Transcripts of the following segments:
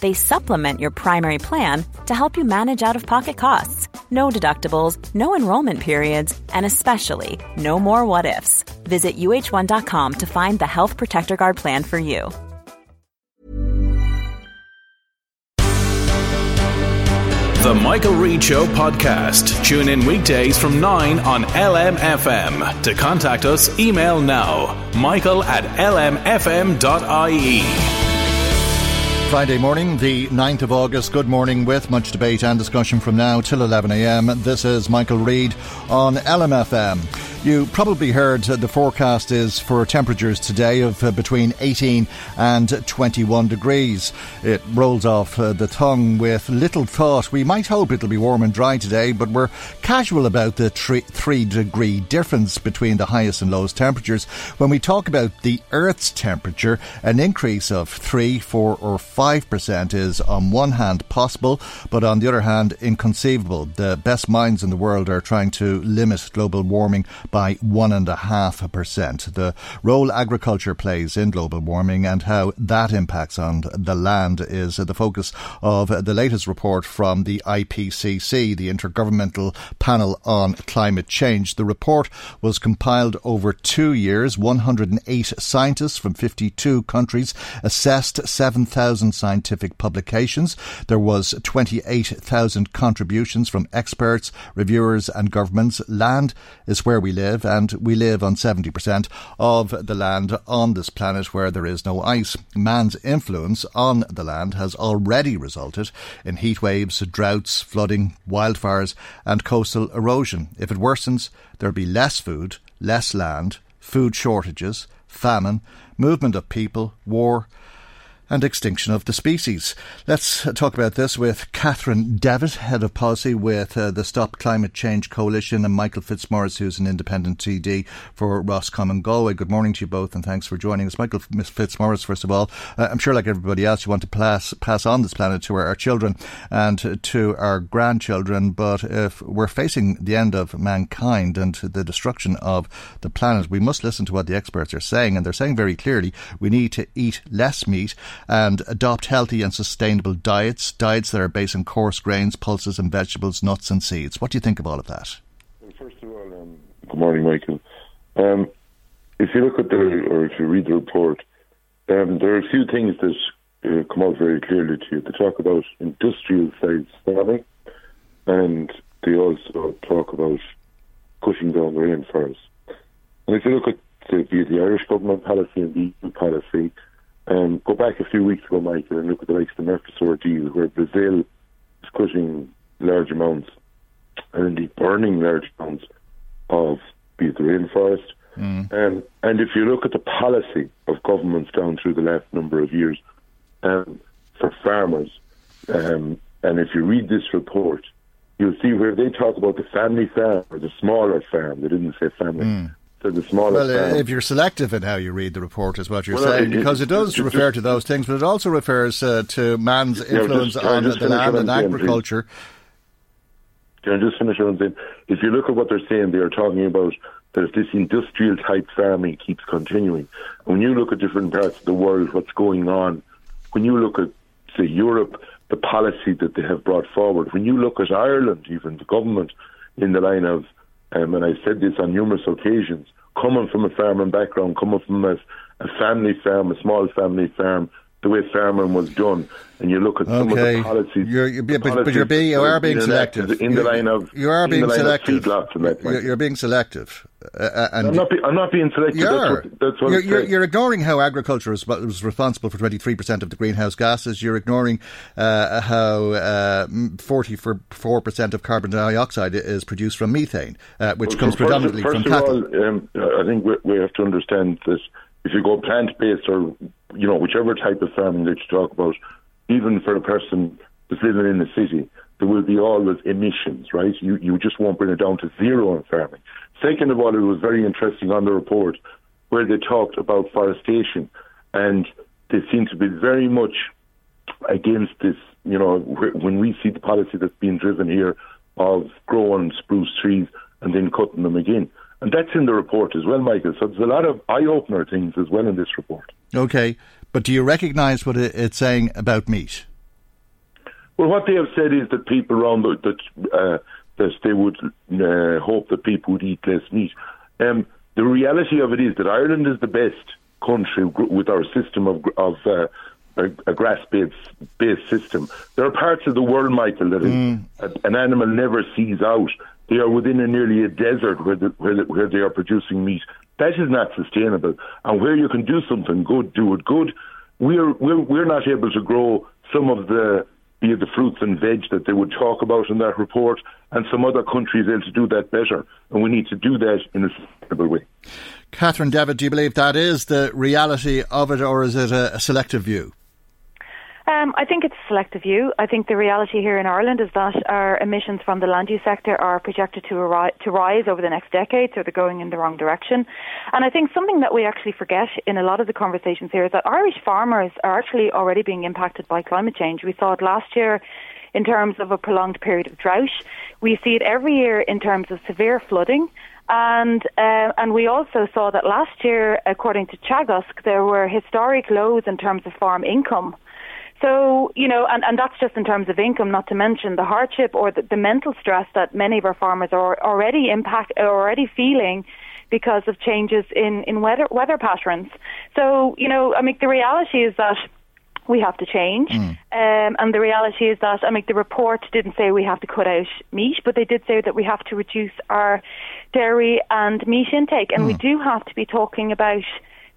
They supplement your primary plan to help you manage out of pocket costs. No deductibles, no enrollment periods, and especially no more what ifs. Visit uh1.com to find the Health Protector Guard plan for you. The Michael Reade Show podcast. Tune in weekdays from 9 on LMFM. To contact us, email now michael at lmfm.ie. Friday morning, the 9th of August. Good morning with much debate and discussion from now till 11am. This is Michael Reade on LMFM. You probably heard the forecast is for temperatures today of uh, between 18 and 21 degrees. It rolls off uh, the tongue with little thought. We might hope it'll be warm and dry today, but we're casual about the three, three degree difference between the highest and lowest temperatures. When we talk about the Earth's temperature, an increase of 3, 4, or 5% is on one hand possible, but on the other hand inconceivable. The best minds in the world are trying to limit global warming by 1.5%. The role agriculture plays in global warming and how that impacts on the land is the focus of the latest report from the IPCC, the Intergovernmental Panel on Climate Change. The report was compiled over two years. 108 scientists from 52 countries assessed 7,000 scientific publications. There was 28,000 contributions from experts, reviewers and governments. Land is where we live and we live on 70% of the land on this planet where there is no ice. Man's influence on the land has already resulted in heat waves, droughts, flooding, wildfires and coastal erosion. If it worsens, there'll be less food, less land, food shortages, famine, movement of people, war, and extinction of the species. Let's talk about this with Catherine Devitt, Head of Policy with uh, the Stop Climate Chaos Coalition, and Michael Fitzmaurice, who's an independent TD for Roscommon Galway. Good morning to you both, and thanks for joining us. Michael Fitzmaurice, first of all, uh, I'm sure, like everybody else, you want to pass, pass on this planet to our, our children and to our grandchildren, but if we're facing the end of mankind and the destruction of the planet, we must listen to what the experts are saying, and they're saying very clearly we need to eat less meat and adopt healthy and sustainable diets, diets that are based on coarse grains, pulses, and vegetables, nuts, and seeds. What do you think of all of that? Well, first of all, um, good morning, Michael. Um, if you look at the, or if you read the report, um, there are a few things that uh, come out very clearly to you. They talk about industrial size farming, and they also talk about cutting down the rainforest. And if you look at the, the Irish government policy and the EU policy, um, go back a few weeks ago, Michael, and look at the likes of the Mercosur deal, where Brazil is cutting large amounts and indeed burning large amounts of be it the rainforest. Mm. Um, and if you look at the policy of governments down through the last number of years um, for farmers, um, and if you read this report, you'll see where they talk about the family farm or the smaller farm. They didn't say family. Mm to the smallest. Well, uh, if you're selective in how you read the report, is what you're well, saying, it, because it does it, refer to those things, but it also refers uh, to man's influence just, on the land and agriculture. Can I just finish I'm saying? If you look at what they're saying, they are talking about that if this industrial type farming keeps continuing, when you look at different parts of the world, what's going on, when you look at, say, Europe, the policy that they have brought forward, when you look at Ireland, even the government, in the line of um, and I've said this on numerous occasions, coming from a farming background, coming from a, a family farm, a small family farm, the way farming was done, and you look at some okay. of the policies. You're, you're, but, but, you're being, you are being selective. In the line of you are being selective. You're, you're, being selective. Uh, uh, and I'm not, be, I'm not being selective. You are. That's what, that's what you're, you're, ignoring how agriculture is, was responsible for 23% of the greenhouse gases. You're ignoring uh, how uh, 44% of carbon dioxide is produced from methane, uh, which well, comes predominantly first from of cattle. All, um, I think we, we have to understand that if you go plant based or you know whichever type of farming that you talk about, even for a person that's living in the city, there will be always emissions, right? You you just won't bring it down to zero in farming. Second of all, it was very interesting on the report where they talked about forestation, and they seem to be very much against this. You know, when we see the policy that's being driven here of growing spruce trees and then cutting them again. And that's in the report as well, Michael. So there's a lot of eye opener things as well in this report. Okay. But do you recognise what it's saying about meat? Well, what they have said is that people around the, that uh, that they would uh, hope that people would eat less meat. Um, the reality of it is that Ireland is the best country with our system of of uh, a, grass-based based system. There are parts of the world, Michael, that mm. an animal never sees out. They are within a nearly a desert where, the, where, the, where they are producing meat. That is not sustainable. And where you can do something good, do it good. We're we're, we're not able to grow some of the be it the fruits and veg that they would talk about in that report, and some other countries able to do that better. And we need to do that in a sustainable way. Catherine Devitt, do you believe that is the reality of it, or is it a, a selective view? Um, I think it's a selective view. I think the reality here in Ireland is that our emissions from the land use sector are projected to, to rise over the next decade, so they're going in the wrong direction. And I think something that we actually forget in a lot of the conversations here is that Irish farmers are actually already being impacted by climate change. We saw it last year in terms of a prolonged period of drought. We see it every year in terms of severe flooding. And uh, and we also saw that last year, according to Teagasc, there were historic lows in terms of farm income. So, you know, and, and that's just in terms of income, not to mention the hardship or the, the mental stress that many of our farmers are already impact are already feeling because of changes in, in weather weather patterns. So, you know, I mean the reality is that we have to change. Mm. Um, and the reality is that, I mean, the report didn't say we have to cut out meat, but they did say that we have to reduce our dairy and meat intake. And mm. we do have to be talking about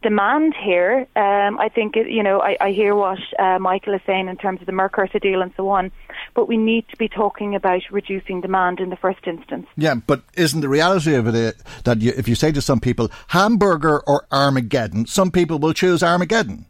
demand here. Um, I think, it, you know, I, I hear what uh, Michael is saying in terms of the Mercosur deal and so on, but we need to be talking about reducing demand in the first instance. Yeah, but isn't the reality of it that you, if you say to some people, hamburger or Armageddon, some people will choose Armageddon?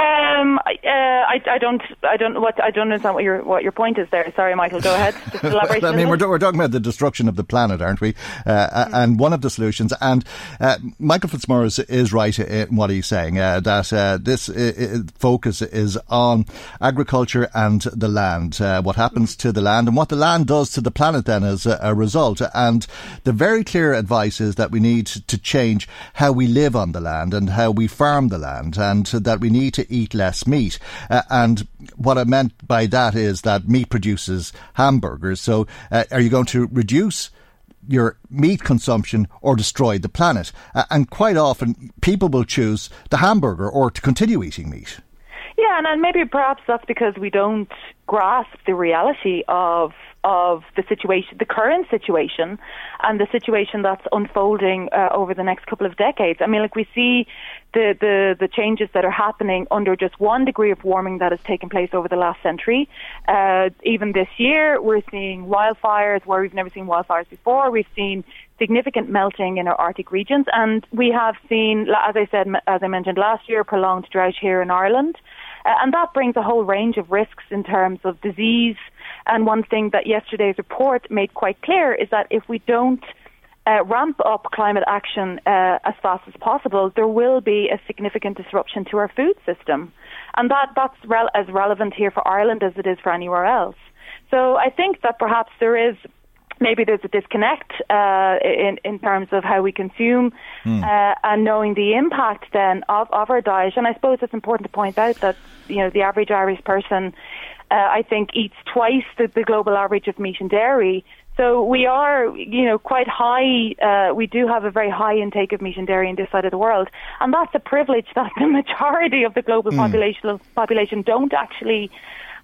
Um, uh, I, I don't, I don't, what I don't understand what your what your point is there. Sorry, Michael. Go ahead. I mean, we're, we're talking about the destruction of the planet, aren't we? Uh, mm. And one of the solutions, and uh, Michael Fitzmaurice is right in what he's saying uh, that uh, this uh, focus is on agriculture and the land, what happens to the land, and what the land does to the planet. Then, as a, a result, and the very clear advice is that we need to change how we live on the land and how we farm the land, and that we need to eat less meat. Uh, and what I meant by that is that meat produces hamburgers. So uh, are you going to reduce your meat consumption or destroy the planet? Uh, and quite often people will choose the hamburger or to continue eating meat. Yeah, and maybe perhaps that's because we don't grasp the reality of of the situation, the current situation, and the situation that's unfolding uh, over the next couple of decades. I mean, like we see the, the the changes that are happening under just one degree of warming that has taken place over the last century. Uh, even this year, we're seeing wildfires where we've never seen wildfires before. We've seen significant melting in our Arctic regions, and we have seen, as I said, as I mentioned last year, prolonged drought here in Ireland. Uh, and that brings a whole range of risks in terms of disease. And one thing that yesterday's report made quite clear is that if we don't uh, ramp up climate action uh, as fast as possible, there will be a significant disruption to our food system. And that, that's as relevant here for Ireland as it is for anywhere else. So I think that perhaps there is maybe there's a disconnect uh, in in terms of how we consume mm. uh, and knowing the impact then of, of our diet. And I suppose it's important to point out that you know the average Irish person, uh, I think, eats twice the, the global average of meat and dairy. So we are, you know, quite high. Uh, we do have a very high intake of meat and dairy in this side of the world, and that's a privilege that the majority of the global mm. population population don't actually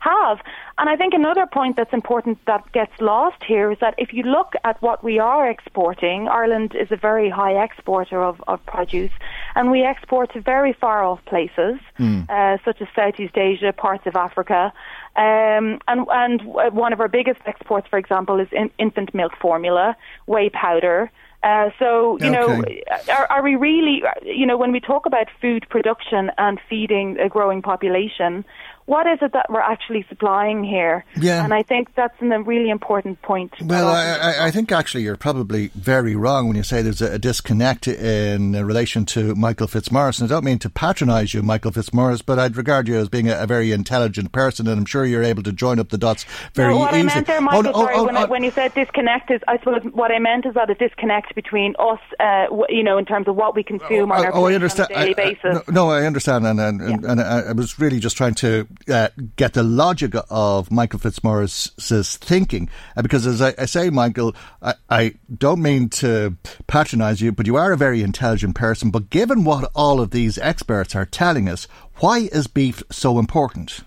have. And I think another point that's important that gets lost here is that if you look at what we are exporting, Ireland is a very high exporter of, of produce, and we export to very far off places, mm. uh, such as Southeast Asia, parts of Africa. Um, and, and one of our biggest exports, for example, is in, infant milk formula, whey powder. Uh, so, you okay. know, are, are, we really, you know, when we talk about food production and feeding a growing population, what is it that we're actually supplying here? Yeah. And I think that's a really important point. Well, I, I, think actually you're probably very wrong when you say there's a, disconnect in relation to Michael Fitzmaurice. And I don't mean to patronise you, Michael Fitzmaurice, but I'd regard you as being a, a, very intelligent person, and I'm sure you're able to join up the dots very no, what easily. I meant there, Michael, oh, sorry, oh, when, I, when, you said disconnect, is I suppose what I meant is that a disconnect between us, uh, you know, in terms of what we consume on, oh, our oh, I understand. on a daily basis. No, no, I understand, and and, yeah. and I was really just trying to uh, get the logic of Michael Fitzmaurice's thinking. Uh, because as I, I say, Michael, I, I, don't mean to patronise you, but you are a very intelligent person. But given what all of these experts are telling us, why is beef so important?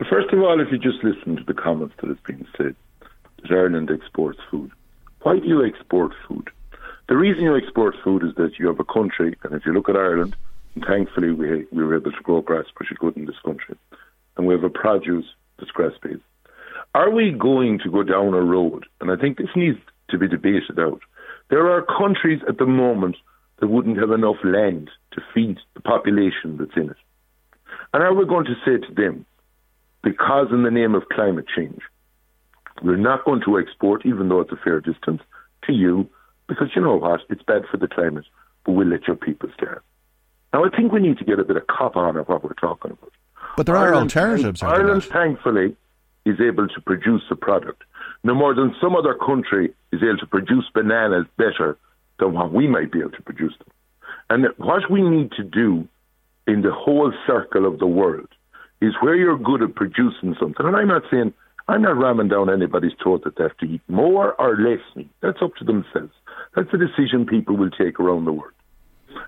Well, first of all, if you just listen to the comments that have been said, Ireland exports food. Why do you export food? The reason you export food is that you have a country, and if you look at Ireland, and thankfully we, we were able to grow grass, you couldn't in this country and we have a produce that's grass based. Are we going to go down a road? And I think this needs to be debated out. There are countries at the moment that wouldn't have enough land to feed the population that's in it. And are we going to say to them, because in the name of climate change, we're not going to export, even though it's a fair distance, to you, because you know what? It's bad for the climate, but we'll let your people starve. Now, I think we need to get a bit of cop on of what we're talking about. But there are alternatives. Ireland, thankfully, is able to produce a product no more than some other country is able to produce bananas better than what we might be able to produce them. And what we need to do in the whole circle of the world is where you're good at producing something. And I'm not saying I'm not ramming down anybody's throat that they have to eat more or less meat. That's up to themselves. That's a decision people will take around the world.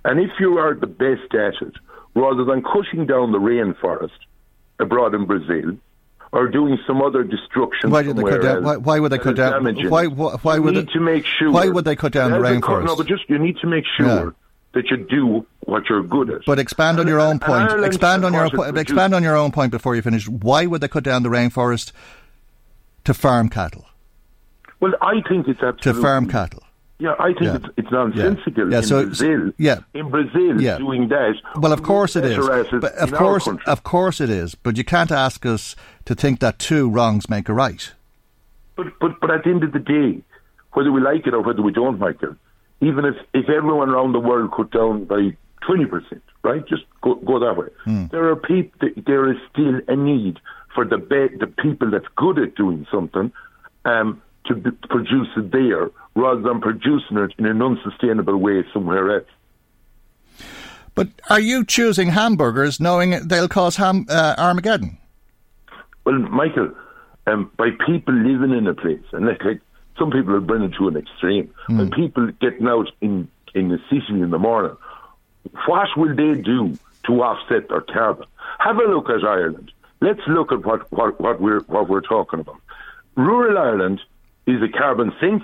And if you are the best at it, rather than cutting down the rainforest abroad in Brazil or doing some other destruction. Why did they cut down? Why, why, would they cut down? Why, why, why would need they, to make sure? Why would they cut down the rainforest? no, but just you need to make sure. Yeah. That you do what you're good at. But expand on your own point. Expand on your own, expand on your own point before you finish. Why would they cut down the rainforest to farm cattle? Well, I think it's absolutely to farm cattle. Yeah, I think yeah. it's, it's nonsensical yeah. Yeah, so, in Brazil. Yeah. In Brazil, yeah. doing that. Well, of course it is. But of course, of course it is. But you can't ask us to think that two wrongs make a right. But but but at the end of the day, whether we like it or whether we don't like it, even if if everyone around the world cut down by twenty percent, right? Just go go that way. Hmm. There are people. There is still a need for the be- the people that's good at doing something. Um, to produce it there rather than producing it in an unsustainable way somewhere else. But are you choosing hamburgers knowing they'll cause ham, uh, Armageddon? Well, Michael, um, by people living in a place, and like, like some people are bringing it to an extreme, mm. when people getting out in, in the city in the morning, what will they do to offset their carbon? Have a look at Ireland. Let's look at what, what, what we're what we're talking about. Rural Ireland is a carbon sink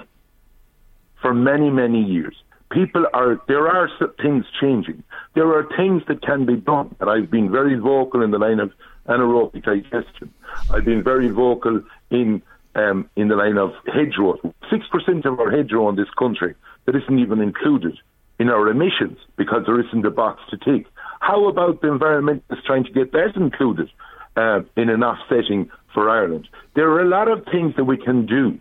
for many, many years. People are, there are things changing. There are things that can be done. And I've been very vocal in the line of anaerobic digestion. I've been very vocal in, um, in the line of hedgerow. 6% of our hedgerow in this country that isn't even included in our emissions because there isn't a box to tick. How about the environment environmentalists trying to get that included uh, in an offsetting for Ireland? There are a lot of things that we can do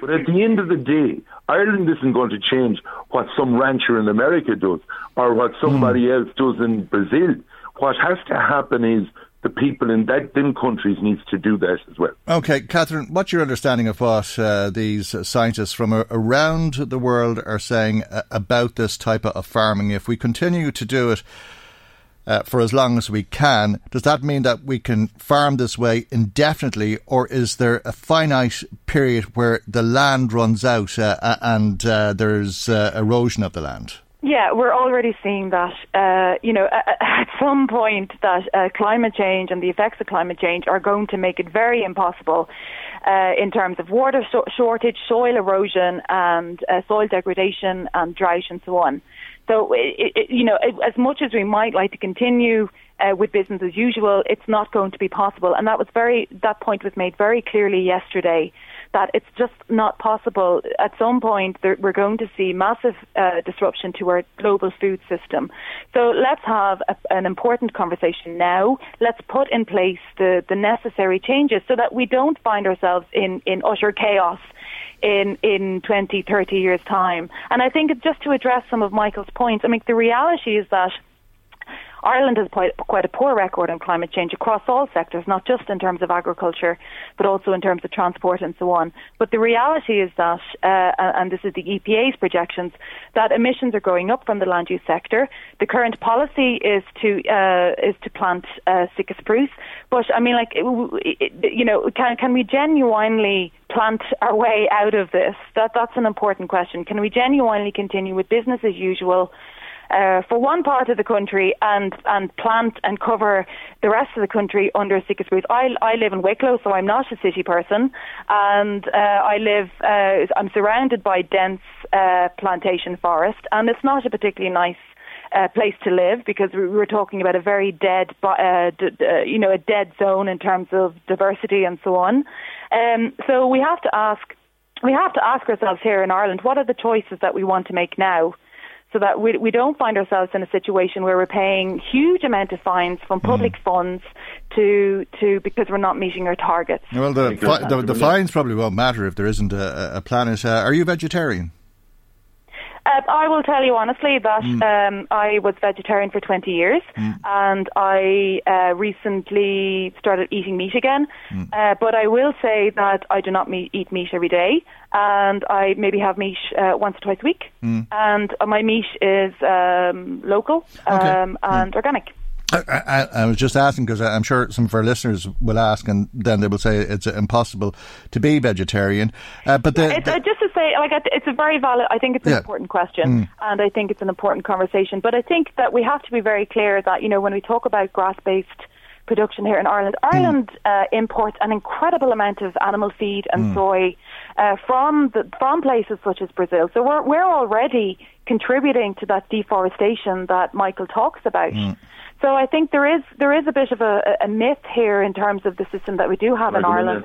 but at the end of the day, Ireland isn't going to change what some rancher in America does or what somebody mm. else does in Brazil. What has to happen is the people in that them countries needs to do that as well. Okay, Catherine, what's your understanding of what uh, these scientists from around the world are saying uh, about this type of farming? If we continue to do it uh, for as long as we can. Does that mean that we can farm this way indefinitely, or is there a finite period where the land runs out uh, and uh, there's uh, erosion of the land? Yeah, we're already seeing that. Uh, you know, at, at, some point, that uh, climate change and the effects of climate change are going to make it very impossible uh, in terms of water shortage, soil erosion, and uh, soil degradation, and drought, and so on. So, it, it, you know, as much as we might like to continue uh, with business as usual, it's not going to be possible. And that was very that point was made very clearly yesterday that it's just not possible. At some point, there, we're going to see massive uh, disruption to our global food system. So let's have a, an important conversation now. Let's put in place the, the necessary changes so that we don't find ourselves in, in utter chaos in in 20 30 years time. And i think just to address some of michael's points i mean the reality is that Ireland has quite, a poor record on climate change across all sectors, not just in terms of agriculture, but also in terms of transport and so on. But the reality is that, uh, and this is the EPA's projections, that emissions are going up from the land use sector. The current policy is to uh, is to plant uh, spruce, but I mean, like, you know, can can we genuinely plant our way out of this? That that's an important question. Can we genuinely continue with business as usual? Uh, for one part of the country and and plant and cover the rest of the country under Sitka spruce. I I live in Wicklow, so I'm not a city person, and uh, I live. Uh, I'm surrounded by dense uh, plantation forest, and it's not a particularly nice. Uh, place to live because we were talking about a very dead, uh, d- d- you know, a dead zone in terms of diversity and so on. Um, so we have to ask, we have to ask ourselves here in Ireland, what are the choices that we want to make now? So that we, we don't find ourselves in a situation where we're paying huge amount of fines from mm. public mm. funds to to because we're not meeting our targets. Well, the fi- the, the, fines probably won't matter if there isn't a, a planet. Uh, are you vegetarian? Uh, I will tell you honestly that mm. um, I was vegetarian for 20 years mm. and I uh, recently started eating meat again. Mm. Uh, but I will say that I do not meet, eat meat every day and I maybe have meat uh, once or twice a week. Mm. And my meat is um, local okay. um, and mm. organic. I, I, I, was just asking because I'm sure some of our listeners will ask, and then they will say it's impossible to be vegetarian. Uh, but the, the, just to say, like, it's a very valid. I think it's an yeah. important question, mm. and I think it's an important conversation. But I think that we have to be very clear that you know when we talk about grass-based production here in Ireland, mm. Ireland uh, imports an incredible amount of animal feed and mm. soy uh, from the, from places such as Brazil. So we're we're already contributing to that deforestation that Michael talks about. Mm. So I think there is there is a bit of a, a myth here in terms of the system that we do have in Ireland.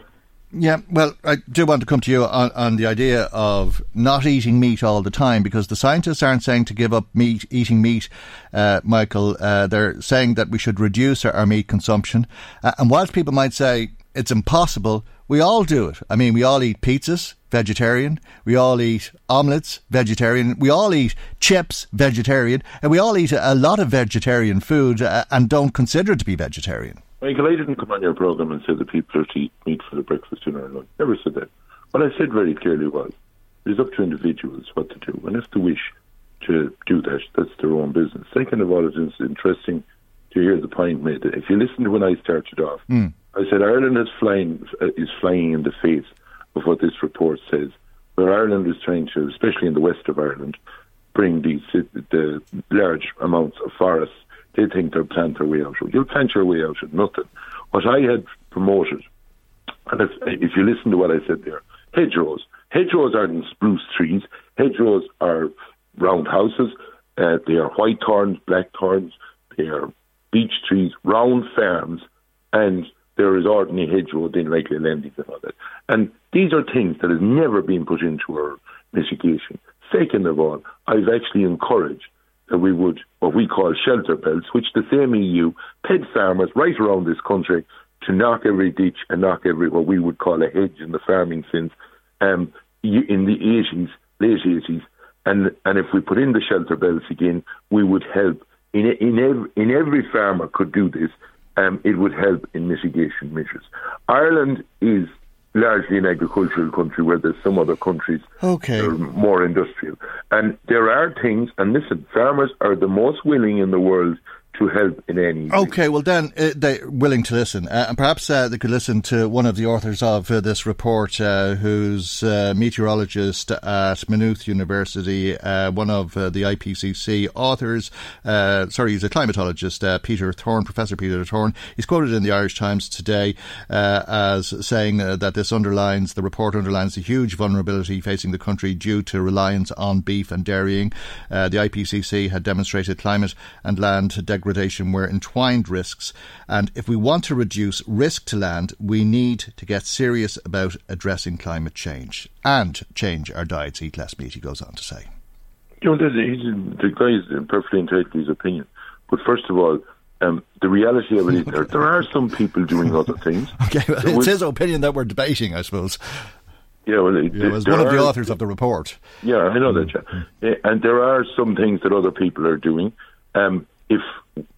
Yeah, well, I do want to come to you on, on the idea of not eating meat all the time because the scientists aren't saying to give up meat, eating meat, uh, Michael. Uh, they're saying that we should reduce our, our meat consumption. Uh, and whilst people might say it's impossible, we all do it. I mean, we all eat pizzas, vegetarian. We all eat omelets, vegetarian. We all eat chips, vegetarian. And we all eat a lot of vegetarian food uh, and don't consider it to be vegetarian. Michael, I didn't come on your program and say that people are to eat meat for the breakfast, dinner, and lunch. Never said that. What I said very clearly was it's up to individuals what to do. And if they wish to do that, that's their own business. Second of all, it is interesting to hear the point made that if you listen to when I started off, mm. I said Ireland is flying is flying in the face of what this report says, where Ireland is trying to, especially in the west of Ireland, bring these the large amounts of forests. They think they'll plant their way out. You'll plant your way out of nothing. What I had promoted, and if, if you listen to what I said there, hedgerows. Hedgerows aren't spruce trees. Hedgerows are round houses. Uh, they are white thorns, black thorns. They are beech trees, round farms, and there is ordinary hedgerow in regular landings and all that. And these are things that has never been put into our mitigation. Second of all, I've actually encouraged that we would what we call shelter belts, which the same EU paid farmers right around this country to knock every ditch and knock every what we would call a hedge in the farming sense um, in the 80s, late 80s. And, and if we put in the shelter belts again, we would help. In, in, every, in every farmer could do this, um, it would help in mitigation measures. Ireland is largely an agricultural country where there's some other countries okay. that are more industrial. And there are things, and listen, farmers are the most willing in the world to help in any. Okay, well then uh, they're willing to listen, uh, and perhaps uh, they could listen to one of the authors of uh, this report, uh, who's a meteorologist at Maynooth University, uh, one of the IPCC authors. sorry, he's a climatologist, Peter Thorne, Professor Peter Thorne. He's quoted in the Irish Times today as saying that this underlines the report underlines the huge vulnerability facing the country due to reliance on beef and dairying. the IPCC had demonstrated climate and land degradation degradation were entwined risks. And if we want to reduce risk to land, we need to get serious about addressing climate change and change our diets, eat less meat, he goes on to say. You know, the guy is perfectly entitled to his opinion. But first of all, um, the reality of it is there, there are some people doing other things. Okay, well, it's his opinion that we're debating, I suppose. Yeah, well, yeah, as one of the authors of the report. Yeah, I know that. Yeah. And there are some things that other people are doing. Um, if,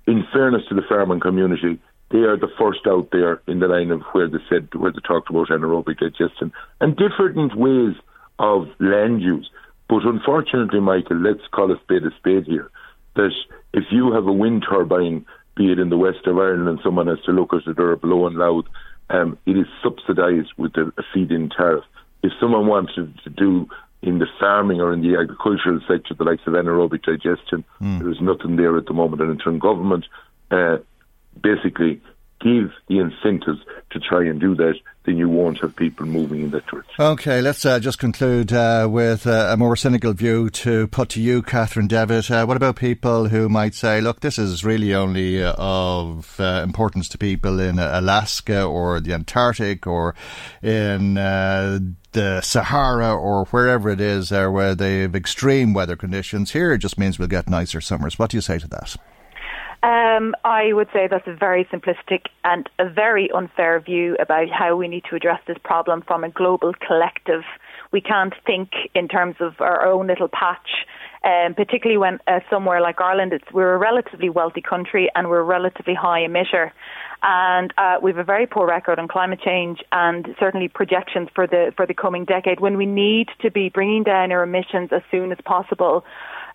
in fairness to the farming community, they are the first out there in the line of where they said where they talked about anaerobic digestion and different ways of land use. But unfortunately, Michael, let's call a spade a spade here. That if you have a wind turbine, be it in the west of Ireland, and someone has to look at it or blowing loud, um, it is subsidised with a, a feed-in tariff. If someone wanted to do in the farming or in the agricultural sector, the likes of anaerobic digestion, mm. there's nothing there at the moment. And until government uh, basically give the incentives to try and do that, then you won't have people moving in that direction. Okay, let's uh, just conclude uh, with uh, a more cynical view to put to you, Catherine Devitt. Uh, what about people who might say, look, this is really only uh, of uh, importance to people in Alaska or the Antarctic or in the Sahara or wherever it is where they have extreme weather conditions. Here it just means we'll get nicer summers. What do you say to that? Um, I would say that's a very simplistic and a very unfair view about how we need to address this problem from a global collective. We can't think in terms of our own little patch um, particularly when uh, somewhere like Ireland, it's, we're a relatively wealthy country and we're a relatively high emitter. And uh, we have a very poor record on climate change and certainly projections for the for the coming decade when we need to be bringing down our emissions as soon as possible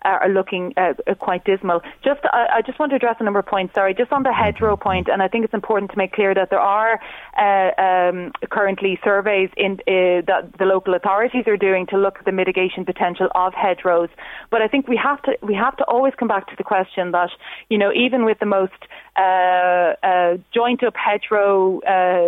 are looking uh, uh, quite dismal. Just, I, I, just want to address a number of points. Sorry, just on the hedgerow point, and I think it's important to make clear that there are uh, um, currently surveys in uh, that the local authorities are doing to look at the mitigation potential of hedgerows. But I think we have to we have to always come back to the question that you know even with the most uh, uh, joint up hedgerow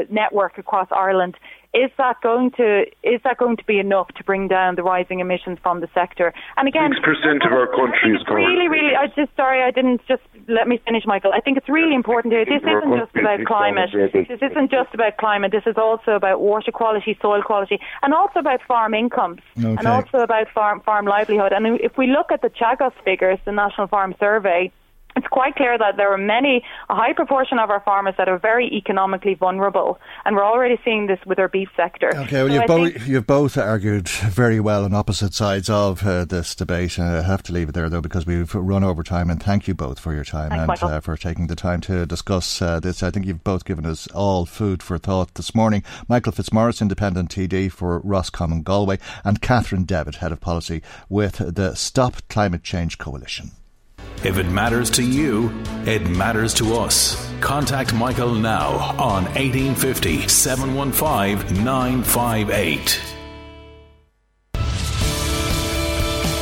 network across Ireland is that going to is that going to be enough to bring down the rising emissions from the sector? And again, six percent of our country is covered. Really, really, I just sorry, I didn't just let me finish, Michael. I think it's really important here. This isn't just about climate. This isn't just about climate. This is also about water quality, soil quality, and also about farm incomes, okay. and also about farm farm livelihood. And if we look at the Teagasc figures, the National Farm Survey it's quite clear that there are many, a high proportion of our farmers that are very economically vulnerable, and we're already seeing this with our beef sector. Okay, well, so you've, bo- you've, both argued very well on opposite sides of uh, this debate. and I have to leave it there, though, because we've run over time, and thank you both for your time Thanks, and uh, for taking the time to discuss uh, this. I think you've both given us all food for thought this morning. Michael Fitzmaurice, Independent TD for Roscommon Galway, and Catherine Devitt, Head of Policy with the Stop Climate Chaos Coalition. If it matters to you, it matters to us. Contact Michael now on 1850 715 958.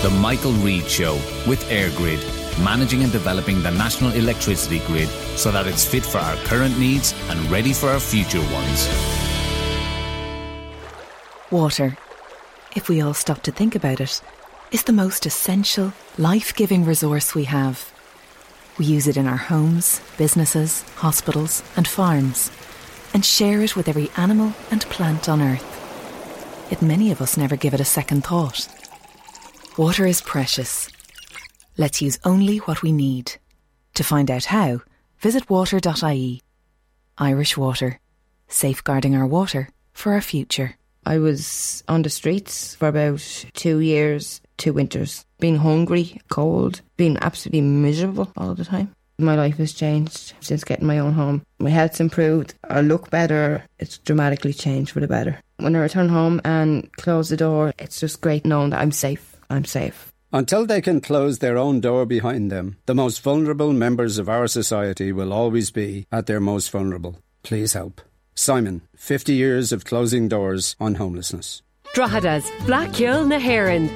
The Michael Reade Show with EirGrid, managing and developing the national electricity grid so that it's fit for our current needs and ready for our future ones. Water. If we all stop to think about it, is the most essential, life giving resource we have. We use it in our homes, businesses, hospitals, and farms, and share it with every animal and plant on Earth. Yet many of us never give it a second thought. Water is precious. Let's use only what we need. To find out how, visit water.ie. Irish Water, safeguarding our water for our future. I was on the streets for about two years two winters. Being hungry, cold, being absolutely miserable all the time. My life has changed since getting my own home. My health's improved. I look better. It's dramatically changed for the better. When I return home and close the door, it's just great knowing that I'm safe. I'm safe. Until they can close their own door behind them, the most vulnerable members of our society will always be at their most vulnerable. Please help. Simon, 50 years of closing doors on homelessness. Drogheda's Fleadh Cheoil na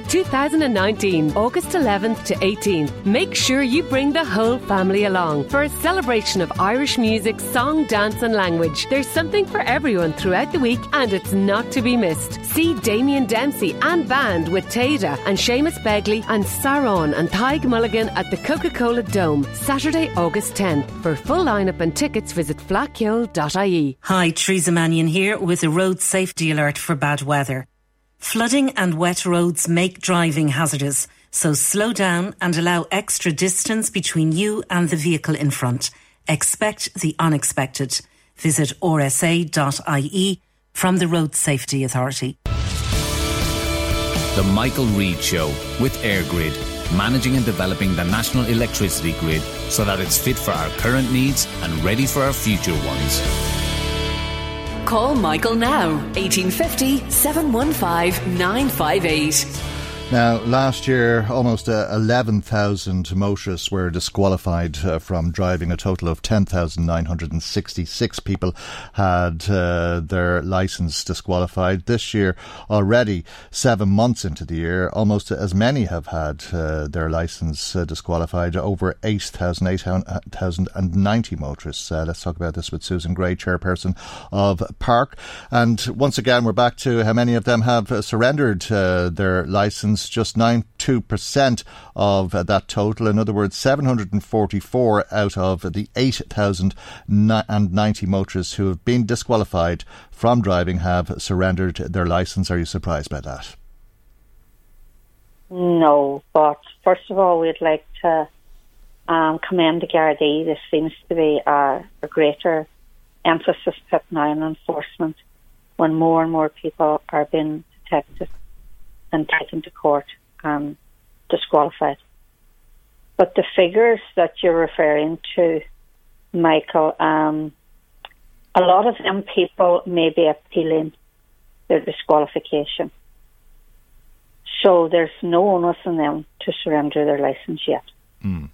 2019, August 11th to 18th. Make sure you bring the whole family along for a celebration of Irish music, song, dance, and language. There's something for everyone throughout the week, and it's not to be missed. See Damien Dempsey and band with Téada and Seamus Begley and Saron and Tig Mulligan at the Coca Cola Dome, Saturday, August 10th. For full lineup and tickets, visit fleadhcheoil.ie. Hi, Teresa Mannion here with a road safety alert for bad weather. Flooding and wet roads make driving hazardous, so slow down and allow extra distance between you and the vehicle in front. Expect the unexpected. Visit rsa.ie from the Road Safety Authority. The Michael Reade Show with EirGrid, managing and developing the national electricity grid so that it's fit for our current needs and ready for our future ones. Call Michael now, 1850 715 958. Now, last year, almost uh, 11,000 motorists were disqualified uh, from driving. A total of 10,966 people had uh, their licence disqualified. This year, already seven months into the year, almost as many have had uh, their licence uh, disqualified. Over 8,090 motorists. Uh, let's talk about this with Susan Gray, chairperson of PARC. And once again, we're back to how many of them have surrendered their licence just 92% of that total. In other words, 744 out of the 8,090 motorists who have been disqualified from driving have surrendered their licence. Are you surprised by that? No, but first of all, we'd like to um, commend the Gardaí. There seems to be a, a greater emphasis put now on enforcement when more and more people are being detected and taken to court and disqualified. But the figures that you're referring to, Michael, um, a lot of them people may be appealing their disqualification. So there's no onus on them to surrender their license yet. Mm.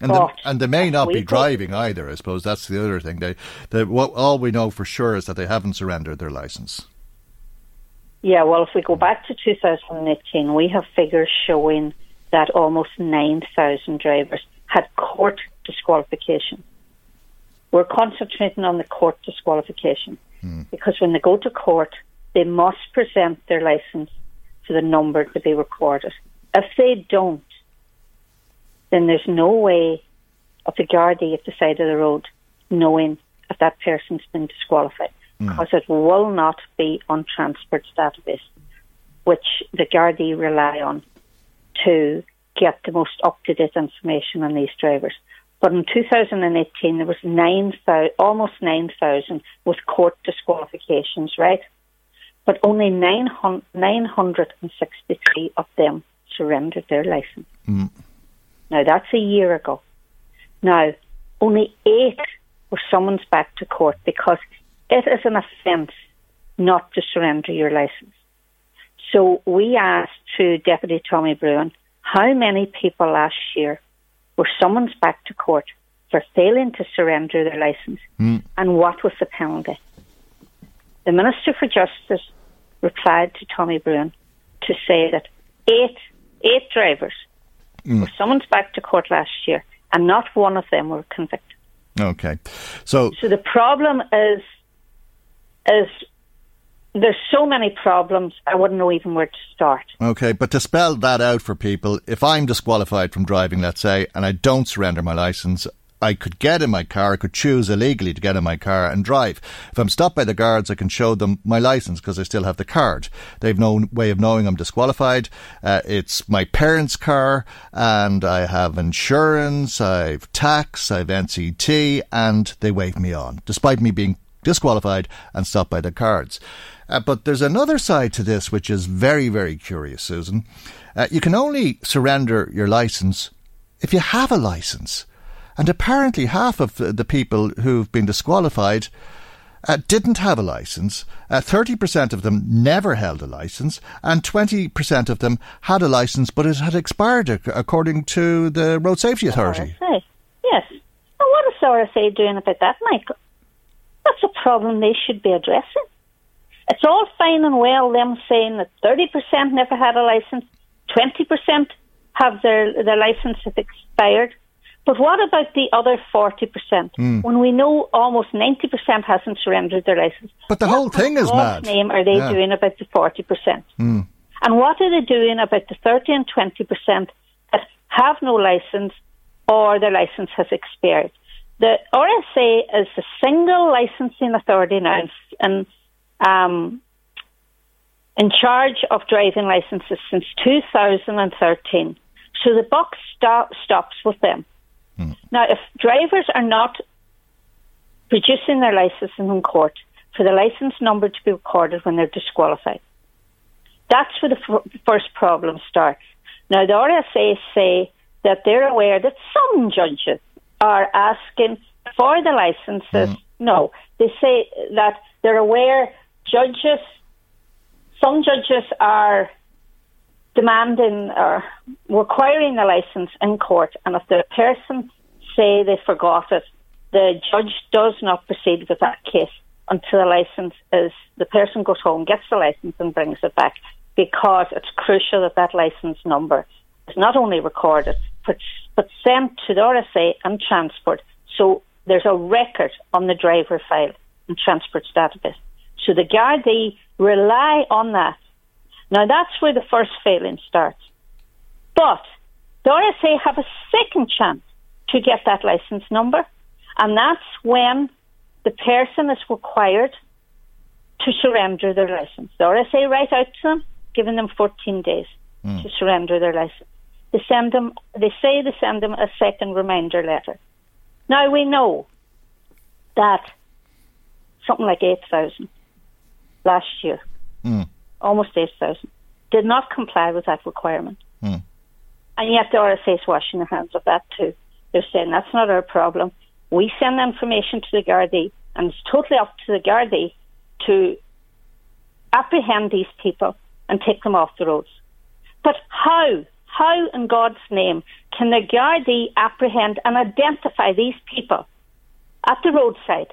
And, the, and they may not be driving either. I suppose that's the other thing. They, they, what, all we know for sure is that they haven't surrendered their license. Yeah, well, if we go back to 2018, we have figures showing that almost 9,000 drivers had court disqualification. We're concentrating on the court disqualification hmm. because when they go to court, they must present their license for the number to be recorded. If they don't, then there's no way of the Gardaí at the side of the road knowing if that person's been disqualified because mm. it will not be on Transport's database, which the Gardaí rely on to get the most up to date information on these drivers. But in 2018, there was 9,000, almost 9,000 with court disqualifications, right? But only 900, 963 of them surrendered their license. Mm. Now, that's a year ago. Now, only eight were summoned back to court because it is an offence not to surrender your licence. So we asked through Deputy Tommy Broughan how many people last year were summoned back to court for failing to surrender their licence mm. and what was the penalty. The Minister for Justice replied to Tommy Broughan to say that eight eight drivers mm. were summoned back to court last year and not one of them were convicted. Okay. So So the problem is is there's so many problems, I wouldn't know even where to start. Okay, but to spell that out for people, if I'm disqualified from driving, let's say, and I don't surrender my license, I could get in my car, I could choose illegally to get in my car and drive. If I'm stopped by the guards, I can show them my license because I still have the card. They've no way of knowing I'm disqualified. Uh, it's my parents' car and I have insurance, I've tax, I've NCT, and they wave me on, despite me being disqualified and stopped by the cards. Uh, but there's another side to this which is very, very curious, Susan. Uh, you can only surrender your license if you have a license. And apparently, half of the people who've been disqualified uh, didn't have a license, uh, 30% of them never held a license, and 20% of them had a license but it had expired according to the Road Safety Authority. RSA. Yes. And what is RSA doing about that, Michael? That's a problem they should be addressing. It's all fine and well them saying that 30% never had a license, 20% have their, their license expired, but what about the other 40%? Mm. When we know almost 90% hasn't surrendered their license. But the whole thing is mad. What name are they yeah. doing about the 40%? Mm. And what are they doing about the 30 and 20% that have no license or their license has expired? The RSA is the single licensing authority now and um, in charge of driving licenses since 2013. So the buck stop, stops with them. Mm. Now, if drivers are not producing their license in court for the license number to be recorded when they're disqualified, that's where the f- first problem starts. Now, the RSA say that they're aware that some judges are asking for the licenses. Mm. No, they say that they're aware judges, some judges are demanding or requiring the license in court, and if the person say they forgot it, the judge does not proceed with that case until the license is the person goes home, gets the license, and brings it back because it's crucial that that license number is not only recorded but but sent to the RSA and transport. So there's a record on the driver file in transport's database. So the Gardaí rely on that now that's where the first failing starts. But the RSA have a second chance to get that license number, and that's when the person is required to surrender their license. The RSA write out to them, giving them 14 days mm. to surrender their license. They send them. They say they send them a second reminder letter. Now we know that something like 8,000 last year mm almost 8,000, did not comply with that requirement. Mm. And yet the RSA is washing their hands of that too. They're saying that's not our problem. We send the information to the Gardaí, and it's totally up to the Gardaí to apprehend these people and take them off the roads. But how? How, in God's name, can the Gardaí apprehend and identify these people at the roadside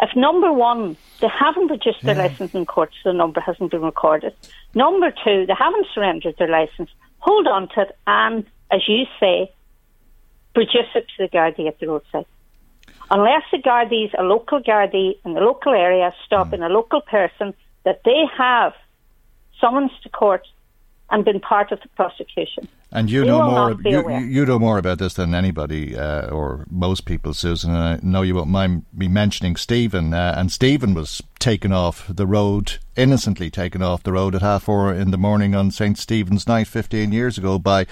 if number one, they haven't produced their yeah. license in court, so the number hasn't been recorded. Number two, they haven't surrendered their license. Hold on to it, and as you say, produce it to the Gardaí at the roadside. Unless the Gardaí's a local Gardaí in the local area stopping mm. a local person that they have summons to court and been part of the prosecution. And you know more. You, you, know more about this than anybody uh, or most people, Susan. And I know you won't mind me mentioning Stephen. Uh, and Stephen was taken off the road, innocently taken off the road at half four in the morning on St Stephen's night, fifteen years ago, by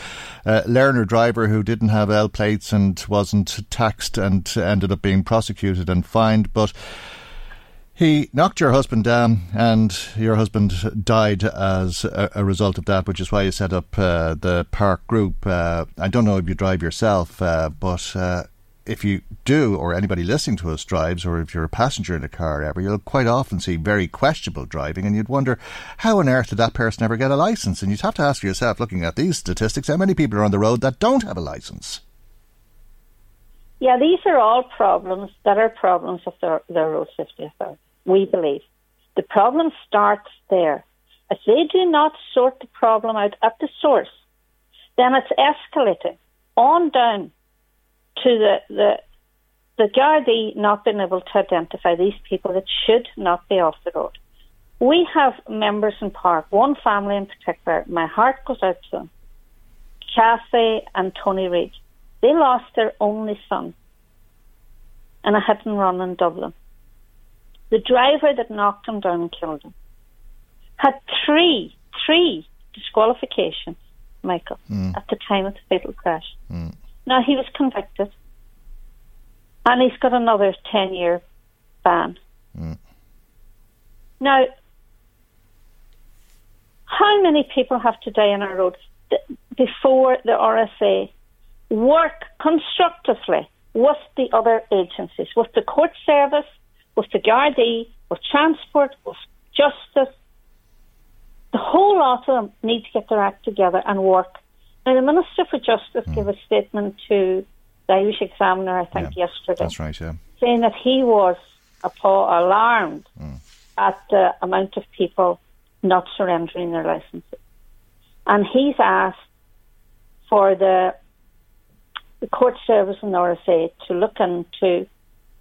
a learner driver who didn't have L plates and wasn't taxed, and ended up being prosecuted and fined. But he knocked your husband down, and your husband died as a, a result of that, which is why you set up uh, the PARC group. Uh, I don't know if you drive yourself, uh, but uh, if you do, or anybody listening to us drives, or if you're a passenger in a car ever, you'll quite often see very questionable driving, and you'd wonder how on earth did that person ever get a license? And you'd have to ask yourself, looking at these statistics, how many people are on the road that don't have a license? Yeah, these are all problems that are problems of the, the road safety authority we believe. The problem starts there. If they do not sort the problem out at the source, then it's escalating on down to the, the, the Gardaí not being able to identify these people that should not be off the road. We have members in PARC, one family in particular, my heart goes out to them. Kathy and Tony Reid. They lost their only son in a hit and run in Dublin. The driver that knocked him down and killed him had three, three disqualifications, Michael, mm. at the time of the fatal crash. Mm. Now he was convicted, and he's got another ten-year ban. Mm. Now, how many people have to die on our roads before the RSA work constructively with the other agencies, with the court service, with the Gardaí, with transport, with justice. The whole lot of them need to get their act together and work. Now, the Minister for Justice mm. gave a statement to the Irish Examiner, I think, yeah, yesterday. That's right, yeah. Saying that he was alarmed mm. at the amount of people not surrendering their licences. And he's asked for the the court service in RSA to look into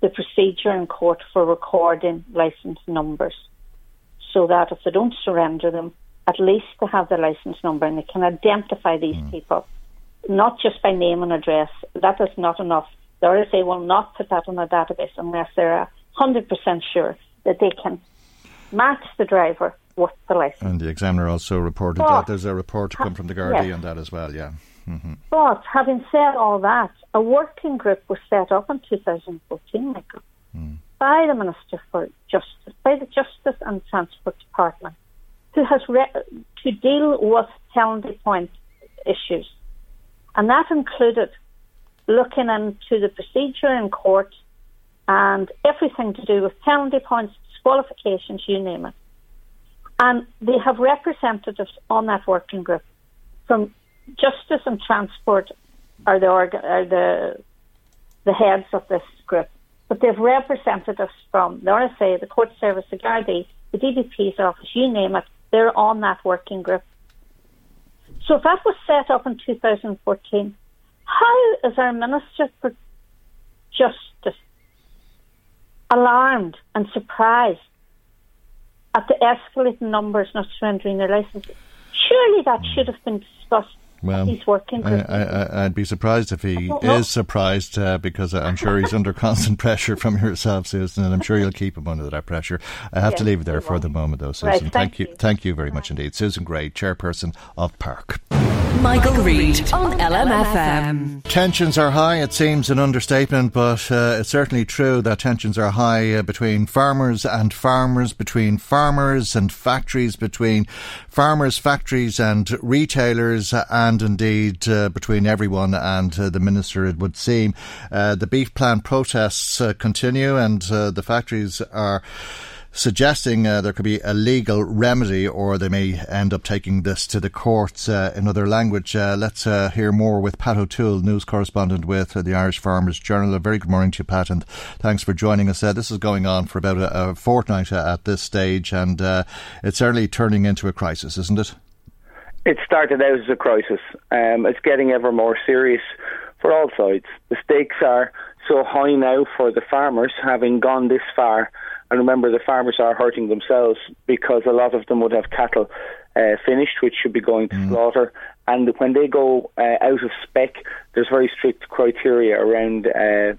the procedure in court for recording license numbers so that if they don't surrender them, at least they have the license number and they can identify these mm. people, not just by name and address. That is not enough. The RSA will not put that on a database unless they're 100% sure that they can match the driver with the license. And the examiner also reported that there's a report to come from the Gardaí yes. on that as well, yeah. Mm-hmm. But having said all that, a working group was set up in 2014, Michael, mm. by the Minister for Justice, by the Justice and Transport Department, who has re- to deal with penalty point issues, and that included looking into the procedure in court and everything to do with penalty points, disqualifications, you name it. And they have representatives on that working group from Justice and Transport are the are the the heads of this group, but they've representatives from the RSA, the Court Service, the Gardaí, the DPP's office, you name it. They're on that working group. So if that was set up in 2014, how is our Minister for Justice alarmed and surprised at the escalating numbers not surrendering their licences? Surely that should have been discussed well, he's working. I, would be surprised if he is surprised uh, because I'm sure he's under constant pressure from yourself, Susan, and I'm sure you'll keep him under that pressure. I have yes, to leave it there for the moment, though, Susan. Right, thank, thank you. Thank you very much indeed. Susan Gray, chairperson of PARC. Michael, Reade on LMFM. Tensions are high, it seems an understatement, but uh, it's certainly true that tensions are high uh, between farmers and farmers, between farmers and factories, between farmers, factories and retailers, and indeed uh, between everyone and uh, the minister, it would seem. Uh, the Beef Plan protests uh, continue, and the factories are suggesting uh, there could be a legal remedy or they may end up taking this to the courts uh, in other language. Uh, let's uh, hear more with Pat O'Toole, news correspondent with uh, the Irish Farmers Journal. A very good morning to you, Pat, and thanks for joining us. Uh, this is going on for about a, a fortnight at this stage, and it's certainly turning into a crisis, isn't it? It started out as a crisis. Um, it's getting ever more serious for all sides. The stakes are so high now for the farmers, having gone this far and remember, the farmers are hurting themselves because a lot of them would have cattle uh, finished, which should be going to mm. slaughter. And when they go uh, out of spec, there's very strict criteria around uh,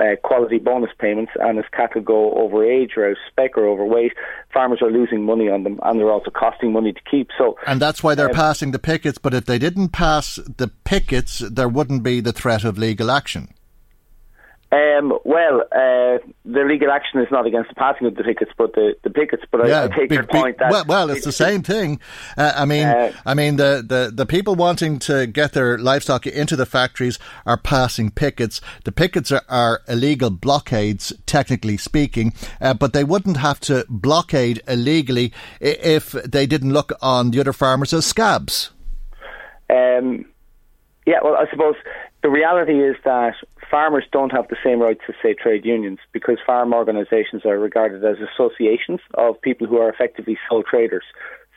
uh, quality bonus payments. And as cattle go over age or out of spec or overweight, farmers are losing money on them, and they're also costing money to keep. So, and that's why they're uh, passing the pickets. But if they didn't pass the pickets, there wouldn't be the threat of legal action. Um, well, uh, the legal action is not against the passing of the tickets, but the, the pickets. But yeah, I, I, take be, your point. that well, well, it's the same thing. Uh, I mean, uh, I mean, the, the, the people wanting to get their livestock into the factories are passing pickets. The pickets are, are illegal blockades, technically speaking, uh, but they wouldn't have to blockade illegally if they didn't look on the other farmers as scabs. Um, yeah, well, I suppose the reality is that farmers don't have the same rights as, say, trade unions because farm organisations are regarded as associations of people who are effectively sole traders.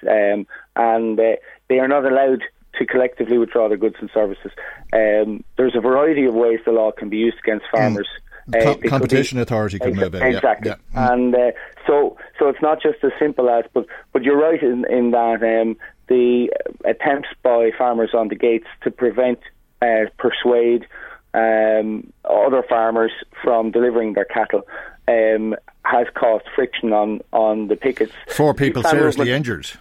Um, and uh, they are not allowed to collectively withdraw their goods and services. Um, there's a variety of ways the law can be used against mm. farmers. Mm. Uh, competition be, authority can move in. Exactly, yeah. Yeah. Mm. and uh, so so it's not just as simple as. But but you're right in, in that um, the attempts by farmers on the gates to prevent, uh, persuade, um, other farmers from delivering their cattle um, has caused friction on, on the pickets. Four people seriously movement, injured.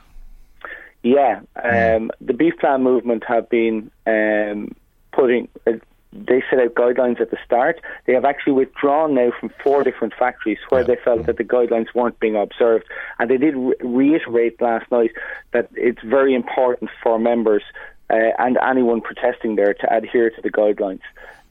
Yeah, um, the beef plan movement have been um, putting. Uh, they set out guidelines at the start. They have actually withdrawn now from four different factories where yeah. they felt that the guidelines weren't being observed. And they did re- reiterate last night that it's very important for members uh, and anyone protesting there to adhere to the guidelines.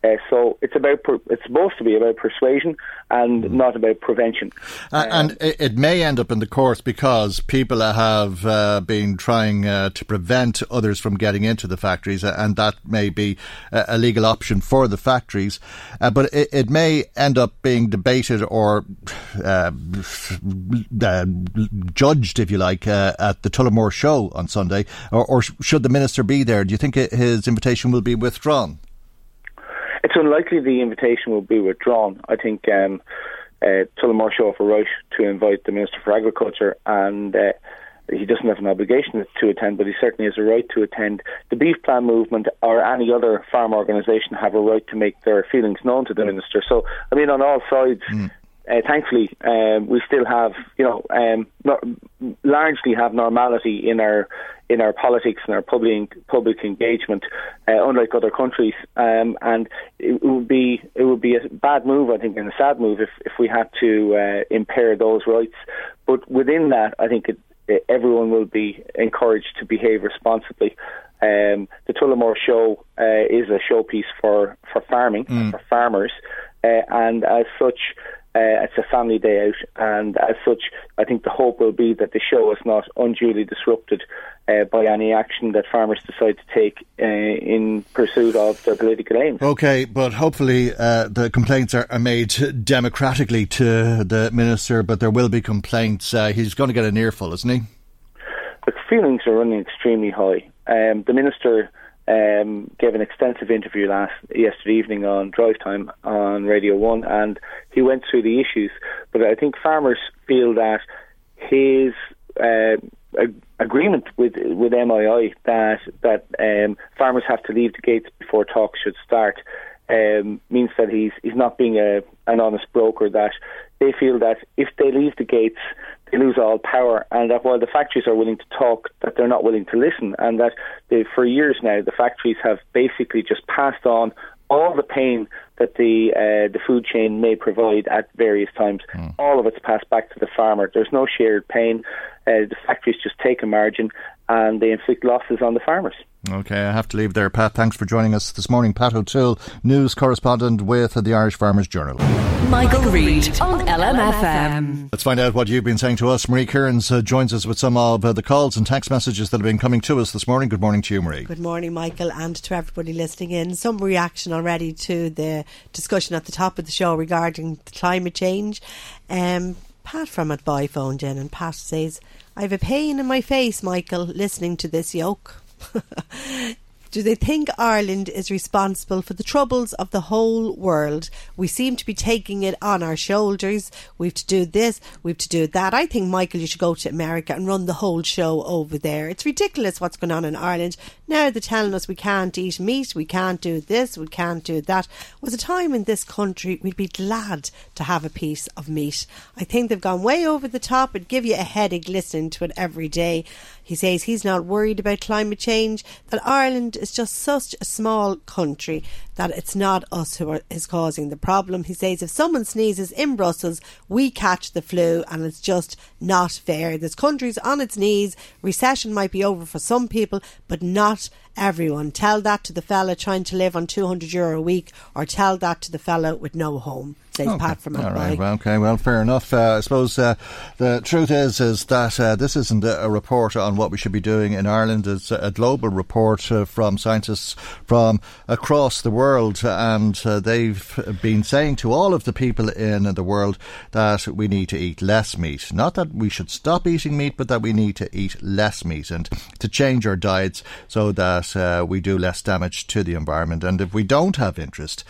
Uh, so it's about per- it's supposed to be about persuasion and mm. not about prevention. Uh, and it, it, may end up in the courts because people have uh, been trying uh, to prevent others from getting into the factories, uh, and that may be a legal option for the factories. Uh, but it, it, may end up being debated or judged, if you like, at the Tullamore show on Sunday. Or, or should the minister be there? Do you think his invitation will be withdrawn? It's unlikely the invitation will be withdrawn. I think um, uh, Tullamore show a right to invite the Minister for Agriculture, and uh, he doesn't have an obligation to attend, but he certainly has a right to attend. The Beef Plan movement or any other farm organisation have a right to make their feelings known to the minister. So, I mean, on all sides, mm uh, thankfully, um, we still have, you know, um, not, largely have normality in our in our politics and our public public engagement, uh, unlike other countries. Um, and it, would be it would be a bad move, I think, and a sad move if if we had to uh, impair those rights. But within that, I think it, everyone will be encouraged to behave responsibly. Um, the Tullamore Show uh, is a showpiece for for farming mm. for farmers, uh, and as such. Uh, it's a family day out, and as such, I think the hope will be that the show is not unduly disrupted uh, by any action that farmers decide to take uh, in pursuit of their political aims. Okay, but hopefully uh, the complaints are, are, made democratically to the minister, but there will be complaints. Uh, he's going to get an earful, isn't he? The feelings are running extremely high. Um, the minister um, gave an extensive interview last yesterday evening on Drive Time on Radio One, and he went through the issues. But I think farmers feel that his uh, agreement with with MII that that um, farmers have to leave the gates before talks should start um, means that he's he's not being a an honest broker. That they feel that if they leave the gates, they lose all power, and that while the factories are willing to talk, that they're not willing to listen, and that they, for years now the factories have basically just passed on all the pain that the uh, the food chain may provide at various times. Mm. All of it's passed back to the farmer. There's no shared pain. Uh, the factories just take a margin and they inflict losses on the farmers. Okay, I have to leave there, Pat. Thanks for joining us this morning. Pat O'Toole, news correspondent with the Irish Farmers Journal. Michael, Reade on LMFM. Let's find out what you've been saying to us. Marie Kearns uh, joins us with some of uh, the calls and text messages that have been coming to us this morning. Good morning to you, Marie. Good morning, Michael, and to everybody listening in. Some reaction already to the discussion at the top of the show regarding climate change. Um, Pat from Athboy phoned in, and Pat says, I have a pain in my face, Michael, listening to this yoke. Do they think Ireland is responsible for the troubles of the whole world? We seem to be taking it on our shoulders. We've to do this, we've to do that. I think, Michael, you should go to America and run the whole show over there. It's ridiculous what's going on in Ireland. Now they're telling us we can't eat meat, we can't do this, we can't do that. Was a time in this country we'd be glad to have a piece of meat. I think they've gone way over the top. It'd give you a headache listening to it every day. He says he's not worried about climate change, that Ireland is just such a small country that it's not us who are, is causing the problem. He says if someone sneezes in Brussels, we catch the flu and it's just not fair. This country's on its knees. Recession might be over for some people, but not everyone. Tell that to the fella trying to live on 200 euro a week or tell that to the fella with no home says okay. Pat from All right, well, okay, well, fair enough. Uh, I suppose uh, the truth is is that uh, this isn't a, report on what we should be doing in Ireland. It's a global report uh, from scientists from across the world, and uh, they've been saying to all of the people in the world that we need to eat less meat. Not that we should stop eating meat, but that we need to eat less meat and to change our diets so that uh, we do less damage to the environment. And if we don't have interest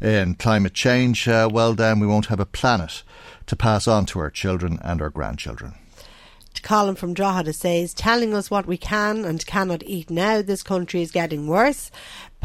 in climate change, well, then we won't have a planet to pass on to our children and our grandchildren. Colin from Drogheda says, telling us what we can and cannot eat now. This country is getting worse.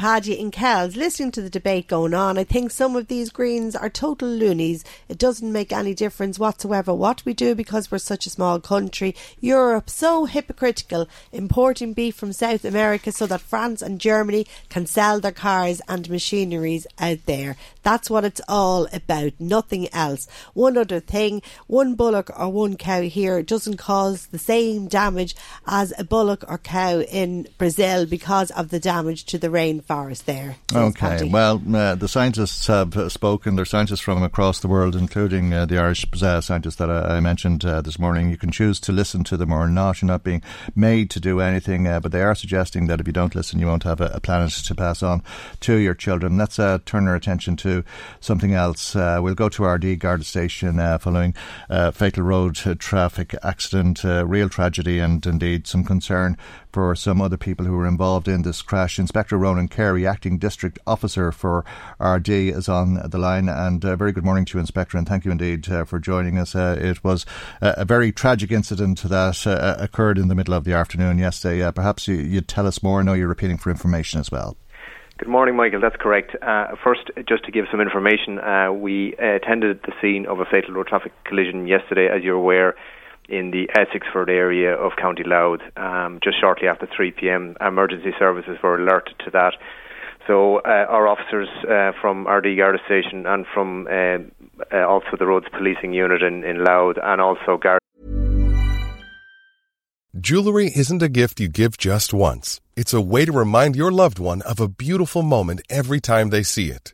Paddy in Kells, listening to the debate going on, I think some of these Greens are total loonies. It doesn't make any difference whatsoever what we do because we're such a small country. Europe so hypocritical, importing beef from South America so that France and Germany can sell their cars and machineries out there. That's what it's all about, nothing else. One other thing, one bullock or one cow here doesn't cause the same damage as a bullock or cow in Brazil because of the damage to the rain far as there. Okay, well, uh, the scientists have uh, spoken. They're scientists from across the world, including uh, the Irish uh, scientists that I, I mentioned uh, this morning. You can choose to listen to them or not. You're not being made to do anything, uh, but they are suggesting that if you don't listen, you won't have a, a planet to pass on to your children. Let's turn our attention to something else. we'll go to Ardee Garda Station following a fatal road traffic accident, real tragedy, and indeed some concern for some other people who were involved in this crash. Inspector Ronan Carey, acting district officer for Ardee, is on the line. And uh, very good morning to you, Inspector, and thank you indeed uh, for joining us. Uh, it was a very tragic incident that uh, occurred in the middle of the afternoon yesterday. Uh, perhaps you, would tell us more. I know you're appealing for information as well. Good morning, Michael. That's correct. Uh, first, just to give some information, uh, we attended the scene of a fatal road traffic collision yesterday, as you're aware, in the Essexford area of County Louth um, just shortly after 3 p.m. Emergency services were alerted to that. So uh, our officers uh, from Ardee Garda Station and from uh, uh, also the Roads Policing Unit in, in Louth and also Garda. Jewelry isn't a gift you give just once. It's a way to remind your loved one of a beautiful moment every time they see it.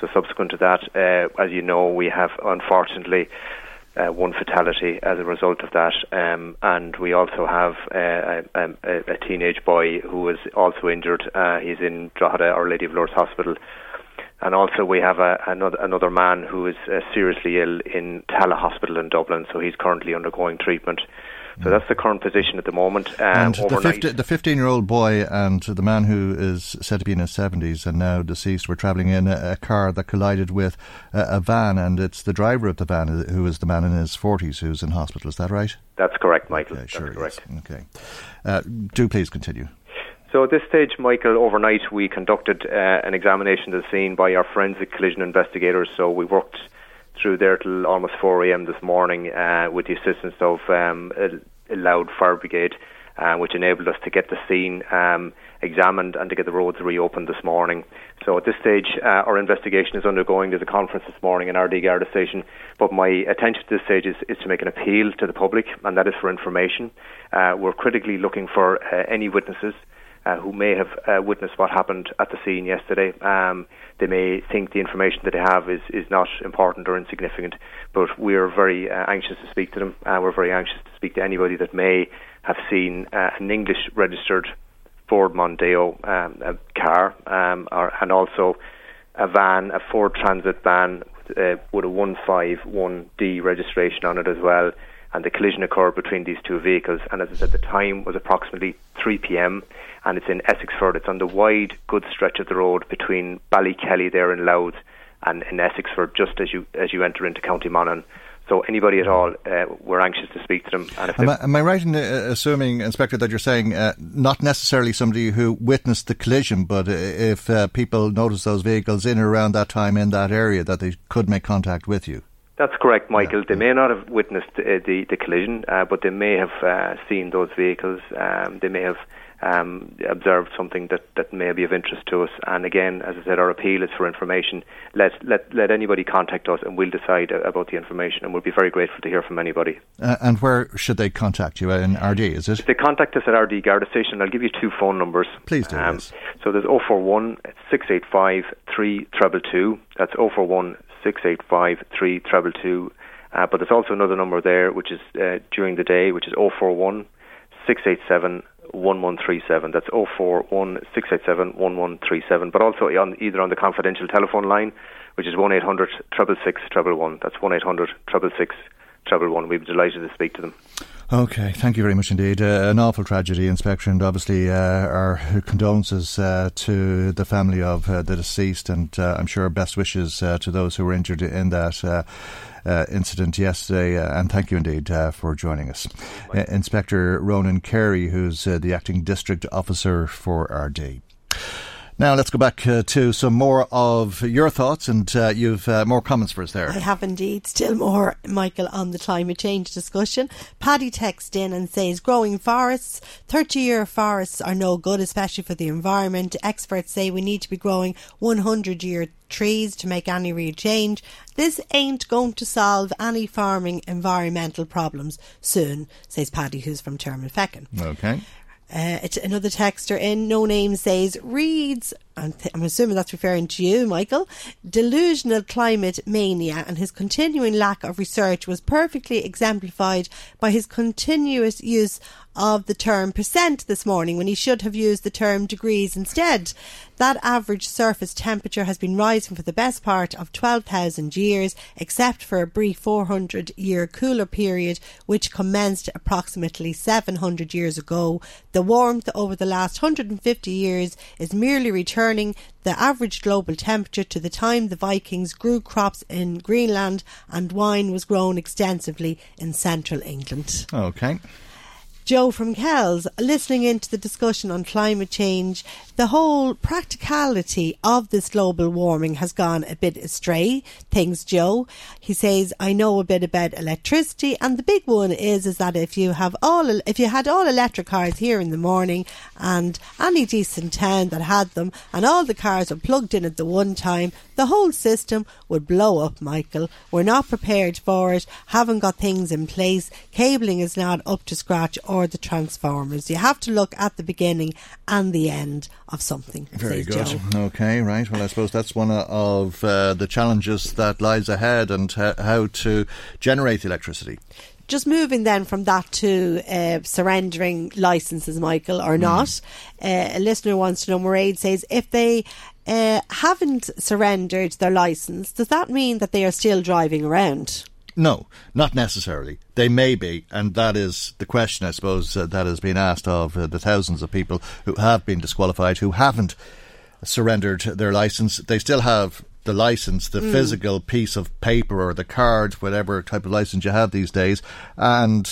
so subsequent to that, uh, as you know, we have unfortunately uh, one fatality as a result of that, um, and we also have uh, a, a, teenage boy who was also injured. Uh, he's in Drogheda Our Lady of Lourdes Hospital. And also, we have a, another another man who is uh, seriously ill in Tallaght Hospital in Dublin. So he's currently undergoing treatment. So that's the current position at the moment. Um, and the 15 year old boy and the man who is said to be in his 70s and now deceased were travelling in a, a, car that collided with a, a, van, and it's the driver of the van who is the man in his 40s who's in hospital. Is that right? That's correct, Michael. Okay, sure That's correct. Okay. Uh, do please continue. So at this stage, Michael, overnight we conducted uh, an examination of the scene by our forensic collision investigators. So we worked through there till almost 4 a.m. this morning uh, with the assistance of um, a, a fire brigade, uh, which enabled us to get the scene um, examined and to get the roads reopened this morning. So at this stage, uh, our investigation is undergoing. There's a conference this morning in Ardee Garda Station, but my attention to this stage is, is to make an appeal to the public, and that is for information. Uh, we're critically looking for uh, any witnesses uh, who may have uh, witnessed what happened at the scene yesterday. Um, they may think the information that they have is, is not important or insignificant, but we're very uh, anxious to speak to them. We're very anxious to speak to anybody that may have seen uh, an English registered Ford Mondeo um, car um, or, and also a van, a Ford Transit van uh, with a 151D registration on it as well. And the collision occurred between these two vehicles. And as I said, the time was approximately 3 p.m and it's in Essexford. It's on the wide, good stretch of the road between Ballykelly there in Louth and in Essexford, just as you as you enter into County Monaghan. So anybody at all, uh, we're anxious to speak to them. And if am, I, am I right in uh, assuming, Inspector, that you're saying uh, not necessarily somebody who witnessed the collision, but if uh, people notice those vehicles in or around that time in that area, that they could make contact with you? That's correct, Michael. Yeah. They may not have witnessed uh, the, the collision, but they may have seen those vehicles. Um, they may have um, observed something that, that may be of interest to us. And again, as I said, our appeal is for information. Let let let anybody contact us, and we'll decide about the information. And we'll be very grateful to hear from anybody. Uh, and where should they contact you? Uh, in Ardee, is it? If they contact us at Ardee Garda Station, I'll give you two phone numbers. Please do. Um, so there's 041 685 3222. That's 041 685 3222. Uh, but there's also another number there, which is uh, during the day, which is 041 687 1137. That's 041 687 1137. But also on, either on the confidential telephone line, which is 1 800 666 That's 1 800 666 We'd be delighted to speak to them. Okay, thank you very much indeed. Uh, an awful tragedy, Inspector, and obviously uh, our condolences uh, to the family of uh, the deceased, and uh, I'm sure best wishes uh, to those who were injured in that uh, incident yesterday, uh, and thank you indeed uh, for joining us. Uh, Inspector Ronan Carey, who's uh, the acting district officer for Ardee. Now let's go back uh, to some more of your thoughts, and uh, you've uh, more comments for us there. I have indeed. Still more, Michael, on the climate change discussion. Paddy texts in and says, "Growing forests, thirty-year forests are no good, especially for the environment. Experts say we need to be growing one hundred-year trees to make any real change. This ain't going to solve any farming environmental problems soon," says Paddy, who's from Termonfeckin. Okay. Uh, another texter in, no name says, reads, I'm, th- I'm assuming that's referring to you, Michael, delusional climate mania and his continuing lack of research was perfectly exemplified by his continuous use of the term percent this morning when he should have used the term degrees instead. That average surface temperature has been rising for the best part of 12,000 years, except for a brief 400 year cooler period, which commenced approximately 700 years ago. The warmth over the last 150 years is merely returning the average global temperature to the time the Vikings grew crops in Greenland and wine was grown extensively in central England. Okay. Joe from Kells, listening into the discussion on climate change, the whole practicality of this global warming has gone a bit astray. Thanks, Joe. He says, I know a bit about electricity, and the big one is is that if you have all if you had all electric cars here in the morning and any decent town that had them and all the cars were plugged in at the one time, the whole system would blow up, Michael. We're not prepared for it, haven't got things in place, cabling is not up to scratch or the transformers. You have to look at the beginning and the end of something. Very good. Joe. Okay, right. Well, I suppose that's one of uh, the challenges that lies ahead and how to generate electricity just moving then from that to uh, surrendering licenses, Michael, or mm. not. Uh, a listener wants to know, Mairead says, if they uh, haven't surrendered their license, does that mean that they are still driving around? No, not necessarily. They may be, and that is the question, I suppose, uh, that has been asked of uh, the thousands of people who have been disqualified, who haven't surrendered their license. They still have the license, the mm. physical piece of paper or the card, whatever type of license you have these days, and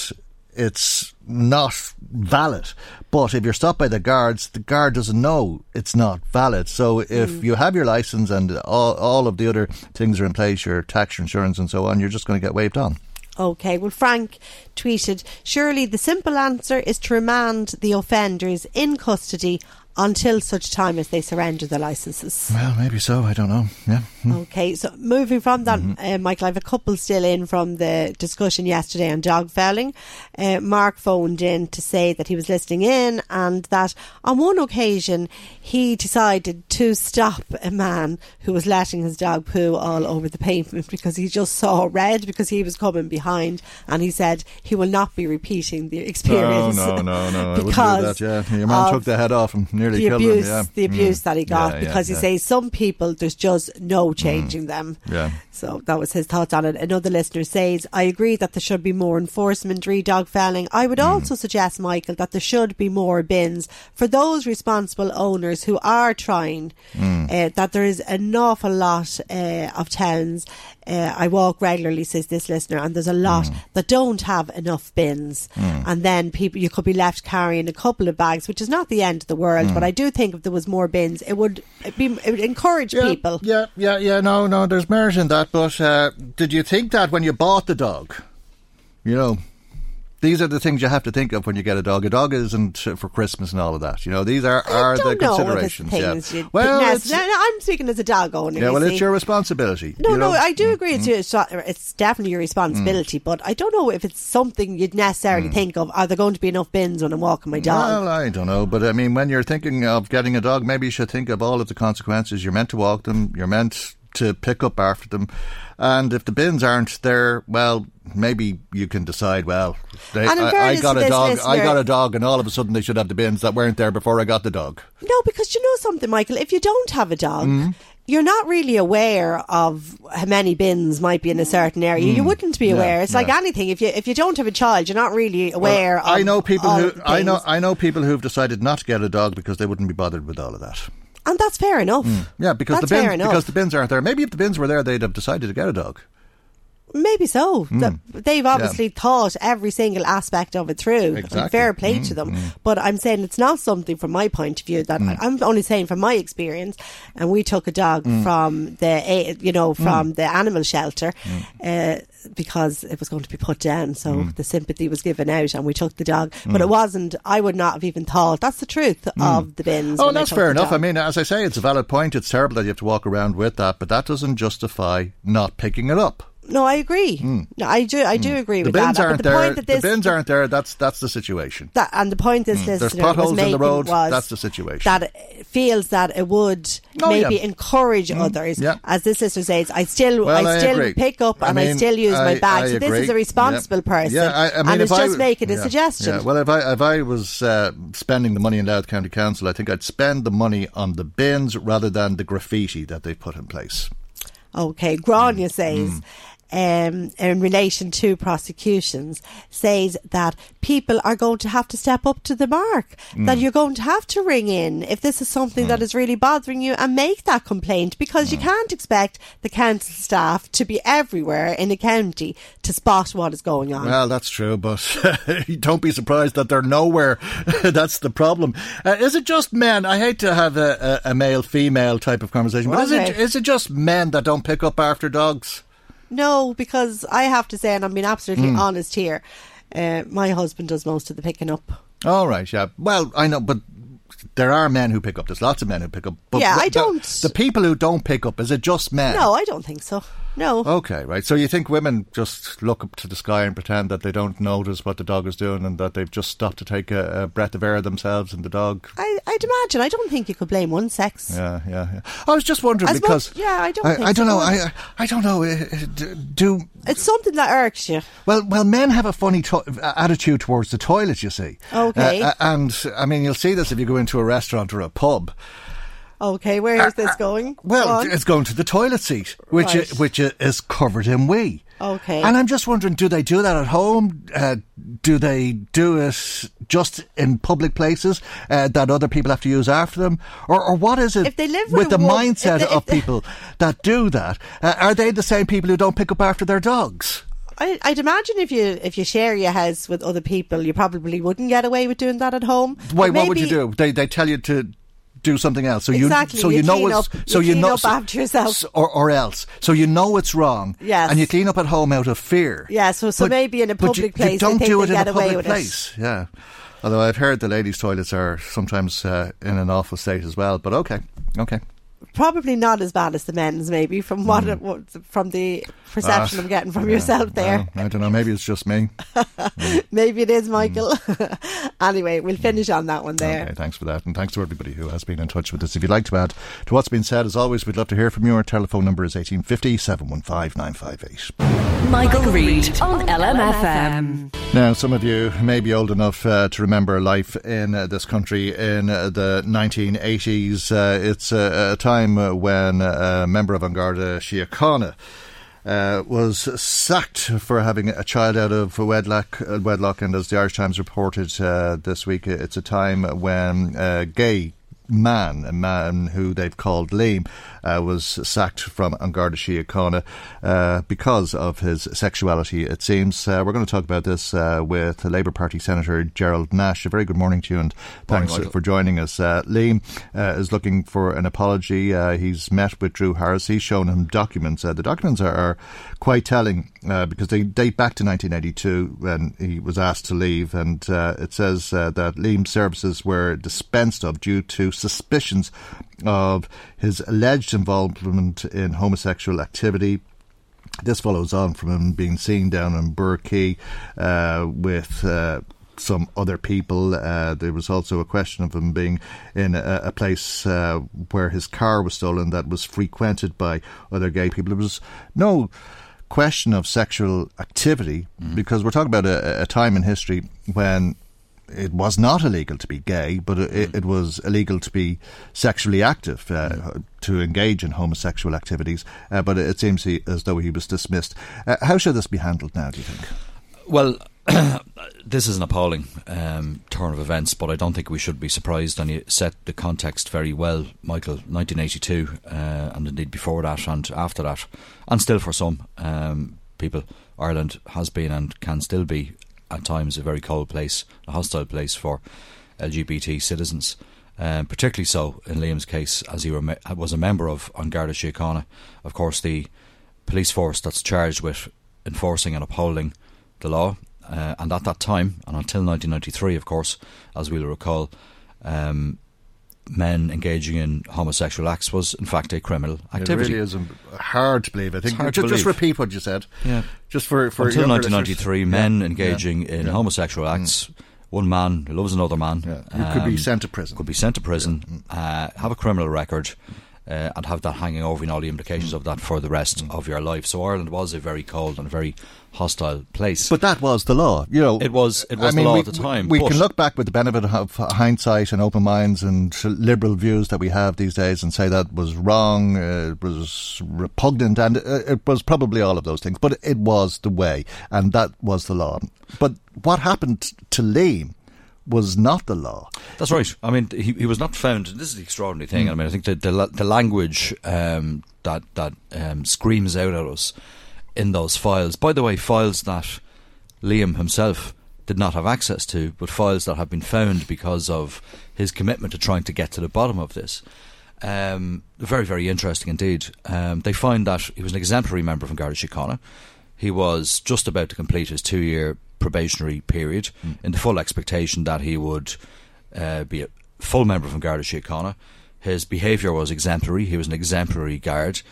it's not valid. But if you're stopped by the guards, the guard doesn't know it's not valid. So if mm. you have your license and all, all of the other things are in place, your tax, your insurance, and so on, you're just going to get waved on. Okay, well, Frank tweeted Surely the simple answer is to remand the offenders in custody until such time as they surrender the licences. Well, maybe so. I don't know. Yeah. Okay, so moving from that, mm-hmm. uh, Michael, I have a couple still in from the discussion yesterday on dog felling. Uh, Mark phoned in to say that he was listening in and that on one occasion he decided to stop a man who was letting his dog poo all over the pavement because he just saw red because he was coming behind and he said he will not be repeating the experience. No, no, no, no. because that, yeah. Your man took the head off and nearly the killed abuse, him. Yeah. The abuse mm. that he got yeah, because yeah, he says some people there's just no. Changing mm. them. Yeah. So that was his thoughts on it. Another listener says, I agree that there should be more enforcement re dog felling. I would mm. also suggest, Michael, that there should be more bins for those responsible owners who are trying. Mm. Uh, that there is an awful lot uh, of towns uh, I walk regularly, says this listener, and there's a lot mm. that don't have enough bins. Mm. And then people, you could be left carrying a couple of bags, which is not the end of the world. Mm. But I do think if there was more bins, it would be, it would encourage yeah, people. Yeah, yeah, yeah. No, no, there's merit in that. But uh, did you think that when you bought the dog? You know, these are the things you have to think of when you get a dog. A dog isn't for Christmas and all of that. You know, these are, are the considerations. yeah. Well, I'm speaking as a dog owner. Yeah, well, see. it's your responsibility. No, you no, know? I do agree. Mm. It's, your, it's definitely your responsibility, mm. but I don't know if it's something you'd necessarily mm. think of. Are there going to be enough bins when I'm walking my dog? Well, I don't know, but I mean, when you're thinking of getting a dog, maybe you should think of all of the consequences. You're meant to walk them. You're meant to pick up after them. And if the bins aren't there, well, maybe you can decide. Well, they, I, I, got a dog. Listener, I got a dog, and all of a sudden they should have the bins that weren't there before I got the dog. No, because you know something, Michael. If you don't have a dog. Mm. You're not really aware of how many bins might be in a certain area. Mm. You wouldn't be aware. Yeah, it's like yeah. anything. If you if you don't have a child, you're not really aware. Well, I know people who I know I know people who've decided not to get a dog because they wouldn't be bothered with all of that. And that's fair enough. Mm. Yeah, because that's the bins because the bins aren't there. Maybe if the bins were there, they'd have decided to get a dog. Maybe so. Mm. They've obviously yeah. thought every single aspect of it through. Exactly. fair play mm, to them. Mm. But I'm saying it's not something from my point of view that Mm. I'm only saying from my experience. And we took a dog Mm. from the you know from the animal shelter. Uh, because it was going to be put down, so Mm. the sympathy was given out, and we took the dog. But it wasn't. I would not have even thought. That's the truth of the bins. Oh, that's fair enough. dog. I mean, as I say, it's a valid point. It's terrible that you have to walk around with that, but that doesn't justify not picking it up. No, I agree. Mm. No, I do. I do agree The with bins that. aren't but the there. point that this, the bins aren't there. That's that's the situation. that, and the point this Mm. There's potholes in the road. That's the situation. that feels that it would Oh, maybe yeah. encourage Mm. others. Yeah. As this listener says, I still, Well, I I still pick up and I mean, still use my I- bag. So this is a responsible Yeah. person, Yeah, I, I mean, and it's I just making a suggestion. Yeah. Well, if I if I was uh, spending the money in Louth County Council, I think I'd spend the money on the bins rather than the graffiti that they've put in place. Okay, Grania Mm. Um, in relation to prosecutions, says that people are going to have to step up to the mark. That Mm. you're going to have to ring in if this is something that is really bothering you and make that complaint because Mm. you can't expect the council staff to be everywhere in the county to spot what is going on. Well, that's true, but don't be surprised that they're nowhere. that's the problem. Uh, is it just men? I hate to have a, a, a male female type of conversation, but is Okay. is it just men that don't pick up after dogs? No, because I have to say, and I'm being absolutely Mm. honest here, uh, my husband does most of the picking up. All right, yeah. Well, I know, but there are men who pick up. There's lots of men who pick up. But Yeah, I the- don't- The, people who don't pick up, is it just men? No, I don't think so. No. Okay, right. So you think women just look up to the sky and pretend that they don't notice what the dog is doing and that they've just stopped to take a, a breath of air themselves and the dog? I, I'd imagine. I don't think you could blame one sex. Yeah, yeah, yeah. I was just wondering As because much- yeah, I don't I, think I don't so. know. I I don't know. uh, Do It's something that irks you. well. Well, men have a funny to- attitude towards the toilet. You see. Okay. Uh, and I mean, you'll see this if you go into a restaurant or a pub. Okay, where is this going? Well, on. it's going to the toilet seat, which Right. i- which is covered in wee. Okay. And I'm just wondering, do they do that at home? Uh, do they do it just in public places uh, that other people have to use after them, or, or what is it If they live with with the a wo- mindset if they- of if they- people that do that? Uh, are they the same people who don't pick up after their dogs? I, I'd imagine if you if you share your house with other people, you probably wouldn't get away with doing that at home. Wait, But What would you do? They they tell you to do something else. So Exactly, you so you you, know it's up- so you you know up after yourself. s- or or else. So you know it's wrong. Yes. And you clean up at home out of fear. Yeah, so so But- maybe in a public place, you don't do it in a public place. Yeah. Although I've heard the ladies' toilets are sometimes uh, in an awful state as well. But okay, okay. It. Probably not as bad as the men's, maybe from what, it, what from the perception Ah, I'm getting from yeah, yourself there. well, I don't know. Maybe it's just me. maybe it is, Michael. anyway, we'll finish on that one there. Okay, thanks for that. And thanks to everybody who has been in touch with us. If you'd like to add to what's been said, as always, we'd love to hear from you. Our telephone number is 1850 715 958. Michael Reade on LMFM. Now, some of you may be old enough uh, to remember life in uh, this country in uh, the 1980s. Uh, it's uh, a time uh, when uh, a member of An Garda Síochána uh, was sacked for having a child out of wedlock, uh, wedlock. And as the Irish Times reported uh, this week, it's a time when uh, gay man, a man who they've called Liam, uh, was sacked from An Garda Síochána uh, because of his sexuality, it seems. Uh, we're going to talk about this uh, with Labour Party Senator Gerald Nash. A very good morning to you and thanks morning, for joining us. Uh, Liam uh, is looking for an apology. he's met with Drew Harris. He's shown him documents. the documents are, are quite telling because they date back to 1982 when he was asked to leave, and it says that Liam's services were dispensed of due to suspicions of his alleged involvement in homosexual activity. This follows on from him being seen down in Burkey uh, with. Uh, some other people. Uh, there was also a question of him being in a, a place uh, where his car was stolen that was frequented by other gay people. There was no question of sexual activity mm. because we're talking about a, a time in history when it was not illegal to be gay, but it, it was illegal to be sexually active, uh, mm. to engage in homosexual activities. Uh, but it seems he, as though he was dismissed. Uh, how should this be handled now, do you think? Well, this is an appalling um, turn of events, but I don't think we should be surprised. And you set the context very well, Michael. 1982, uh, and indeed before that and after that, and still for some um, people, Ireland has been and can still be at times a very cold place, a hostile place for LGBT citizens. Um, particularly so in Liam's case, as he was a member of An Garda Síochána, of course, the police force that's charged with enforcing and upholding the law. Uh, and at that time, and until 1993, of course, as we'll recall, um, men engaging in homosexual acts was in fact a criminal activity. It really is hard to believe. I think just, just, repeat what you said. Yeah, just for, for until 1993, listeners. men yeah. engaging yeah. in yeah. homosexual acts. Mm. One man who loves another man um, could be um, sent to prison. Could be sent to prison. Mm. Uh, have a criminal record. Uh, and have that hanging over and all the implications mm. of that for the rest mm. of your life. So Ireland was a very cold and very hostile place. But that was the law, you know. It was. It was I mean, the law we, at the time. We can look back with the benefit of hindsight and open minds and liberal views that we have these days and say that was wrong, uh, it was repugnant, and uh, it was probably all of those things. But it was the way, and that was the law. But what happened to Liam? Was not the law. That's right. I mean, he, he was not found. This is the extraordinary thing. Mm. I mean, I think the the, the language um, that that um, screams out at us in those files. By the way, files that Liam himself did not have access to, but files that have been found because of his commitment to trying to get to the bottom of this. Um, very, very interesting indeed. Um, they find that he was an exemplary member from Garda Síochána. He was just about to complete his two year probationary period mm. in the full expectation that he would uh, be a full member from Garda Síochána. His behaviour was exemplary. He was an exemplary guard.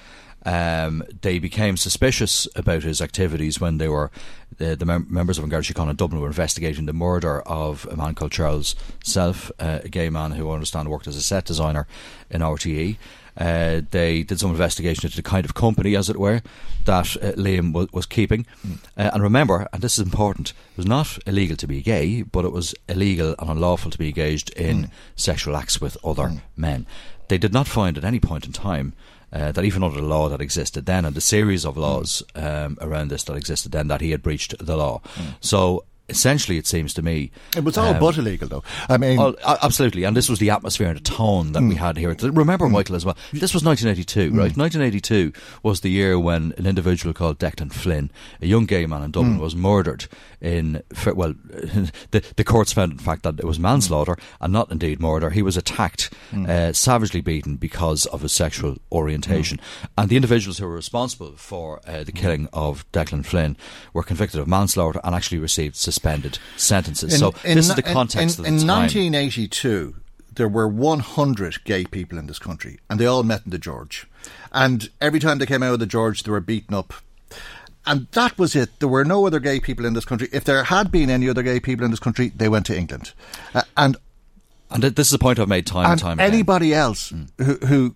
Um, they became suspicious about his activities when they were the, the mem- members of Garda Síochána in Dublin were investigating the murder of a man called Charles Self, uh, a gay man who I understand worked as a set designer in RTE. Uh, they did some investigation into the kind of company, as it were, that uh, Liam w- was keeping. Mm. Uh, and remember, and this is important, it was not illegal to be gay, but it was illegal and unlawful to be engaged in mm. sexual acts with other mm. men. They did not find at any point in time uh, that even under the law that existed then and the series of laws um, around this that existed then, that he had breached the law. Mm. So essentially, it seems to me. It was all um, but illegal, though. I mean. All, absolutely. And this was the atmosphere and the tone that mm. we had here. Remember, mm. Michael, as well, this was 1982, mm. right? 1982 was the year when an individual called Declan Flynn, a young gay man in Dublin, mm. was murdered in. Well, the, the courts found, in fact, that it was manslaughter and not indeed murder. He was attacked, mm. uh, savagely beaten because of his sexual orientation. Mm. And the individuals who were responsible for uh, the killing of Declan Flynn were convicted of manslaughter and actually received suspended sentences. In, so in, this is the context in, in, in 1982, there were 100 gay people in this country, and they all met in the George. And every time they came out of the George, they were beaten up. And that was it. There were no other gay people in this country. If there had been any other gay people in this country, they went to England. Uh, and and this is a point I've made time and, time again. Anybody else mm. who, who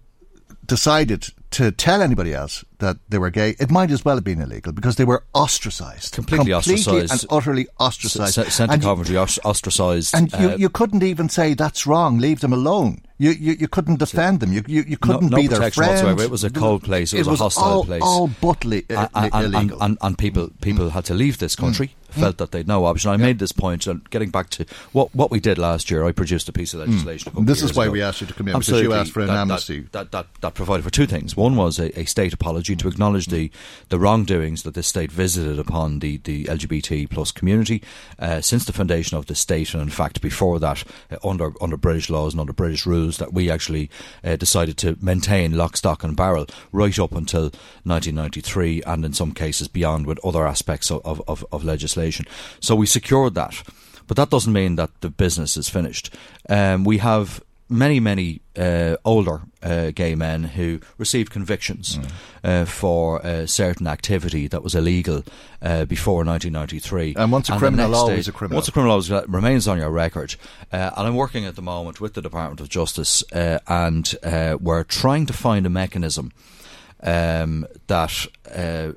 decided to tell anybody else that they were gay, it might as well have been illegal because they were ostracised. Completely, completely ostracised. and utterly ostracised. S- sent to Coventry, you, ostracised. And you, uh, you couldn't even say that's wrong, leave them alone. You, you, you couldn't defend them. You, you, you couldn't no, be their friend. Whatsoever. It was a cold place. It, it was, was, a hostile all, place. All but li- and, illegal. And, and, and, people people mm. had to leave this country. Felt that they'd no option. I made this point, and getting back to what what we did last year, I produced a piece of legislation. a Hmm. This is why ago. we asked you to come in, because you asked for an That- that- amnesty. That, that, that provided for two things. One was a, a state apology to acknowledge the, the wrongdoings that this state visited upon the, the LGBT plus community uh, since the foundation of the state, and in fact before that, uh, under under British laws and under British rules, that we actually uh, decided to maintain lock, stock, and barrel right up until 1993, and in some cases beyond with other aspects of, of, of, of legislation. So we secured that. But that doesn't mean that the business is finished. Um, we have many, many uh, older uh, gay men who received convictions uh, for uh, certain activity that was illegal uh, before 1993. And once a the criminal, always day- a criminal. Once a criminal always remains on your record. Uh, and I'm working at the moment with the Department of Justice, uh, and uh, we're trying to find a mechanism um, that uh,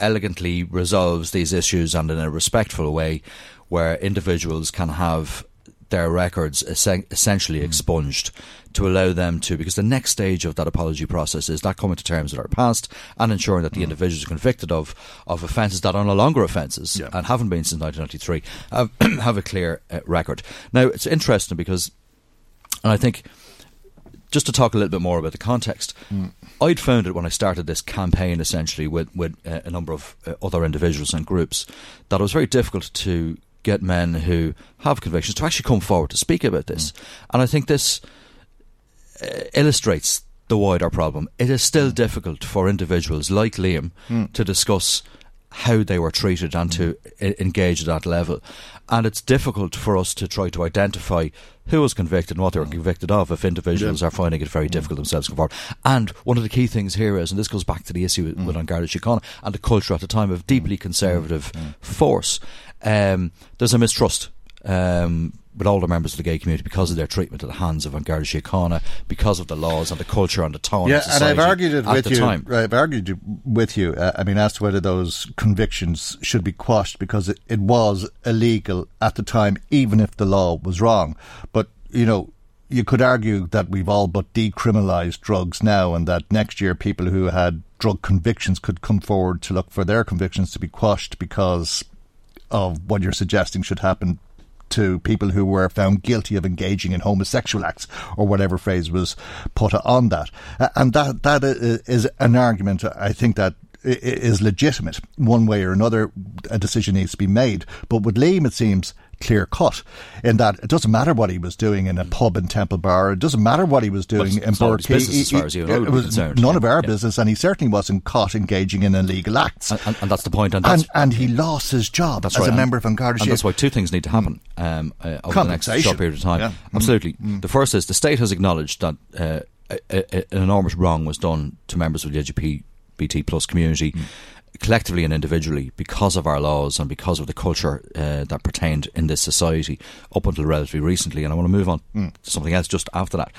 elegantly resolves these issues and in a respectful way where individuals can have their records essentially hmm. expunged to allow them to because the next stage of that apology process is that coming to terms with our past and ensuring that the hmm. individuals convicted of of offences that are no longer offences and haven't been since 1993 have, have a clear uh, record. Now it's interesting because and I think just to talk a little bit more about the context, hmm. I'd found it when I started this campaign essentially with, with uh, a number of uh, other individuals and groups that it was very difficult to get men who have convictions to actually come forward to speak about this. And I think this uh, illustrates the wider problem. It is still difficult for individuals like Liam Mm. to discuss how they were treated and to mm-hmm. e- engage at that level. And it's difficult for us to try to identify who was convicted and what they were mm-hmm. convicted of if individuals Yeah. are finding it very mm-hmm. difficult themselves to come forward. And one of the key things here is, and this goes back to the issue with, with An Garda Síochána and the culture at the time of deeply conservative force, um, there's a mistrust. Um, with older members of the gay community because of their treatment at the hands of An Garda Síochána, because of the laws and the culture and the tone yeah, and I've argued it with you. time. I've argued with you. Uh, I mean, as to whether those convictions should be quashed because it, it was illegal at the time, even if the law was wrong. But you know, you could argue that we've all but decriminalised drugs now, and that next year people who had drug convictions could come forward to look for their convictions to be quashed because of what you're suggesting should happen to people who were found guilty of engaging in homosexual acts or whatever phrase was put on that. And that that is an argument I think that is legitimate one way or another. A decision needs to be made. But with Liam, it seems clear cut in that it doesn't matter what he was doing in a pub in Temple Bar. It doesn't matter what he was doing in business as far as you I it was none of our Yeah. business, and he certainly wasn't caught engaging in illegal acts. And, and, and that's the point. And, that's, And, and he lost his job That's as right. a member of An Garda And that's why two things need to happen um, uh, over the next short period of time. Yeah. Mm. Absolutely. Mm. The first is the state has acknowledged that uh, a, a, an enormous wrong was done to members of the LGBT plus community. Mm. Collectively and individually, because of our laws and because of the culture uh, that pertained in this society up until relatively recently, and I want to move on Mm. to something else just after that.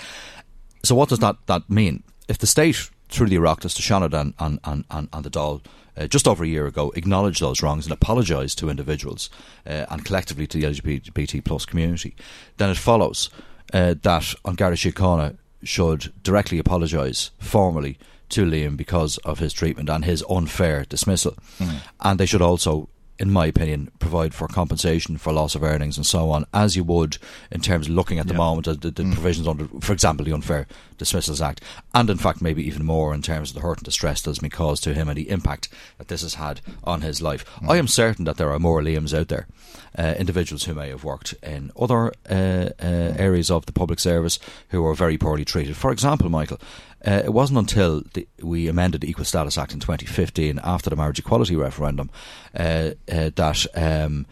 So, what does that, that mean? If the state, through the Oireachtas, to Seanad and, and, and, and, and the Dáil, uh, just over a year ago, acknowledged those wrongs and apologised to individuals uh, and collectively to the LGBT plus community, then it follows uh, that An Garda Síochána should directly apologise formally to Liam because of his treatment and his unfair dismissal. Mm. And they should also, in my opinion, provide for compensation for loss of earnings and so on, as you would in terms of looking at the Yeah. moment at the, the Mm. provisions under, for example, the Unfair Dismissals Act, and in fact, maybe even more in terms of the hurt and distress that has been caused to him and the impact that this has had on his life. I am certain that there are more Liams out there, uh, individuals who may have worked in other uh, uh, areas of the public service who are very poorly treated. For example, Michael, uh, it wasn't until the, we amended the Equal Status Act in 2015 after the marriage equality referendum uh, uh, that um,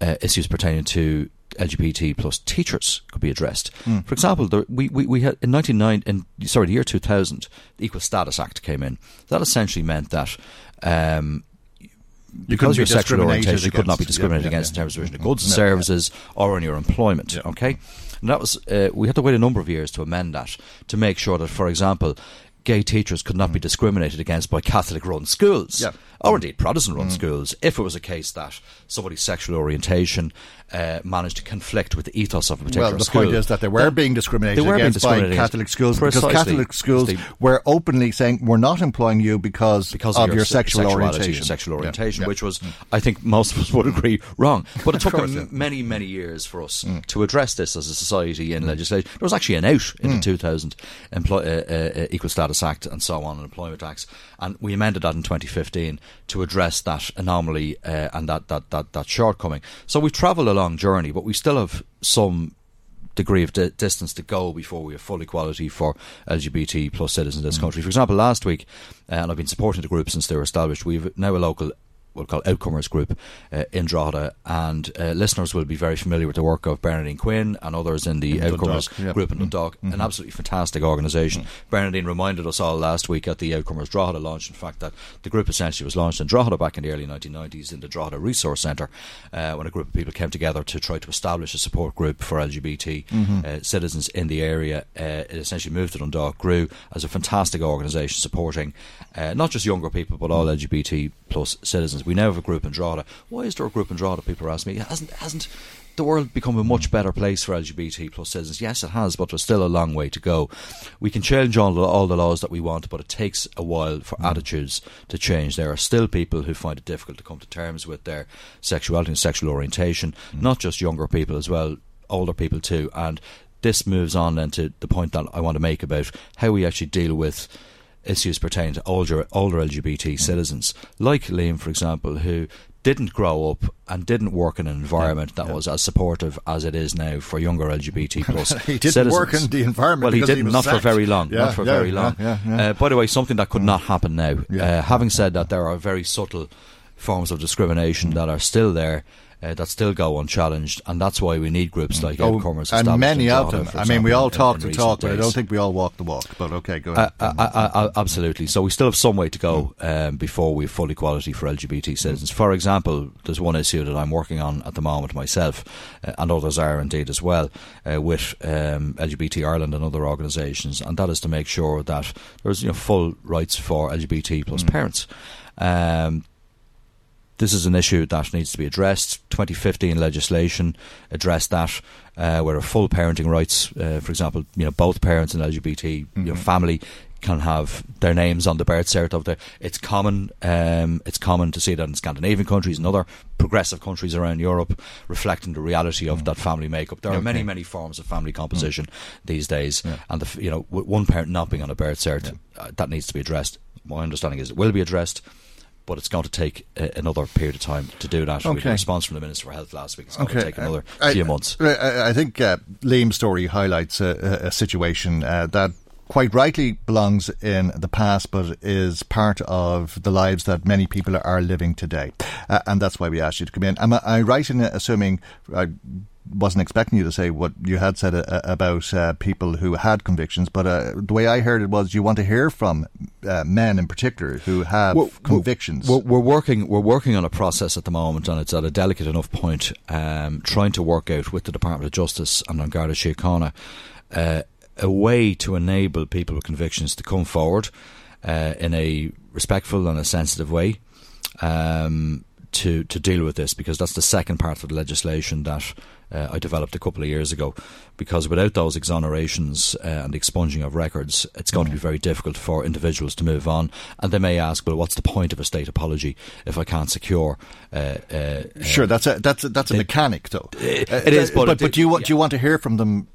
uh, issues pertaining to LGBT plus teachers could be addressed. Mm. For example, there, we, we, we had in 99 in sorry the year 2000 the Equal Status Act came in. That essentially meant that um, because be your sexual discriminated orientation you could not be discriminated Yeah, yeah, against in terms of provision of goods and services or in your employment. Okay, and that was uh, we had to wait a number of years to amend that to make sure that, for example. Gay teachers could not be discriminated against by Catholic-run schools, Yeah. Or indeed Protestant run schools, if it was a case that somebody's sexual orientation uh, managed to conflict with the ethos of a particular school. Well, the school. point is that they were being discriminated they were being against by Catholic schools because Catholic schools were openly saying we're not employing you because, because of, of, your, se- sexual orientation. sexual orientation, yeah. which was, I think, most of us would agree wrong. But it took course, yeah. many, many years for us to address this as a society in legislation. There was actually an out in the 2000 Employ- uh, uh, uh, Equal Status Act and so on, and Employment Acts, and we amended that in 2015 to address that anomaly uh, and that, that, that, that shortcoming. So we've travelled a long journey, but we still have some degree of di- distance to go before we have full equality for LGBT plus citizens in this country. For example, last week, uh, and I've been supporting the group since they were established, we've now a local what we call outcomers group uh, in Drogheda, and uh, listeners will be very familiar with the work of Bernadine Quinn and others in the In outcomers Dundalk, yeah. group in Mm. Dundalk. An absolutely fantastic organisation. Bernadine reminded us all last week at the Outcomers Drogheda launch, in fact, that the group essentially was launched in Drogheda back in the early 1990s in the Drogheda Resource Centre uh, when a group of people came together to try to establish a support group for LGBT Mhm. uh, citizens in the area. Uh, it essentially moved to Dundalk, grew as a fantastic organisation supporting uh, not just younger people but all LGBT plus citizens. We now have a group in Drogheda. Why is there a group in Drogheda? People are asking me. Hasn't hasn't the world become a much better place for LGBT plus citizens? Yes, it has, but there's still a long way to go. We can change all the, all the laws that we want, but it takes a while for mm. attitudes to change. There are still people who find it difficult to come to terms with their sexuality and sexual orientation, mm. not just younger people as well, older people too. And this moves on then to the point that I want to make about how we actually deal with issues pertaining to older older LGBT citizens, like Liam, for example, who didn't grow up and didn't work in an environment that was as supportive as it is now for younger LGBT plus He didn't citizens. work in the environment Well, he didn't, was not for very long. Yeah, not for yeah, very yeah, long. yeah, yeah. Uh, by the way, something that could not happen now. Uh, having said that, there are very subtle forms of discrimination that are still there. Uh, that still go unchallenged, and that's why we need groups like Oh, Outcomers. and many in of them. I mean, we all talk in the recent talk, but I don't think we all walk the walk. But okay, go ahead. Uh, uh, uh, uh, absolutely. So we still have some way to go um, before we have full equality for LGBT citizens. For example, there's one issue that I'm working on at the moment myself, uh, and others are indeed as well, uh, with um, LGBT Ireland and other organisations, and that is to make sure that there's you know full rights for LGBT plus parents. Um, this is an issue that needs to be addressed. 2015 legislation addressed that, uh, where full parenting rights, uh, for example, you know, both parents in LGBT you know, Mhm. family can have their names on the birth cert of the. It's common. Um, it's common to see that in Scandinavian countries and other progressive countries around Europe, reflecting the reality of that family makeup. There are many, many forms of family composition these days, and the, you know, one parent not being on a birth cert, uh, that needs to be addressed. My understanding is it will be addressed but it's going to take uh, another period of time to do that. We had a response from the Minister for Health last week. It's going to take another I- few months. I, I think uh, Liam's story highlights a, a, situation uh, that quite rightly belongs in the past, but is part of the lives that many people are living today. Uh, and that's why we asked you to come in. Am I, I right in assuming I wasn't expecting you to say what you had said uh, about uh, people who had convictions, but uh, the way I heard it was you want to hear from uh, men in particular who have We're- convictions. We're, we're working. We're working on a process at the moment, and it's at a delicate enough point. Um, trying to work out with the Department of Justice and An Garda Síochána uh, a way to enable people with convictions to come forward uh, in a respectful and a sensitive way. Um, to, to deal with this because that's the second part of the legislation that uh, I developed a couple of years ago. Because without those exonerations uh, and expunging of records, it's going to be very difficult for individuals to move on. And they may ask, well, what's the point of a state apology if I can't secure? Uh, uh, Sure, that's a that's a, that's a mechanic, though. it- it is, but but but, do you want do you want to hear from them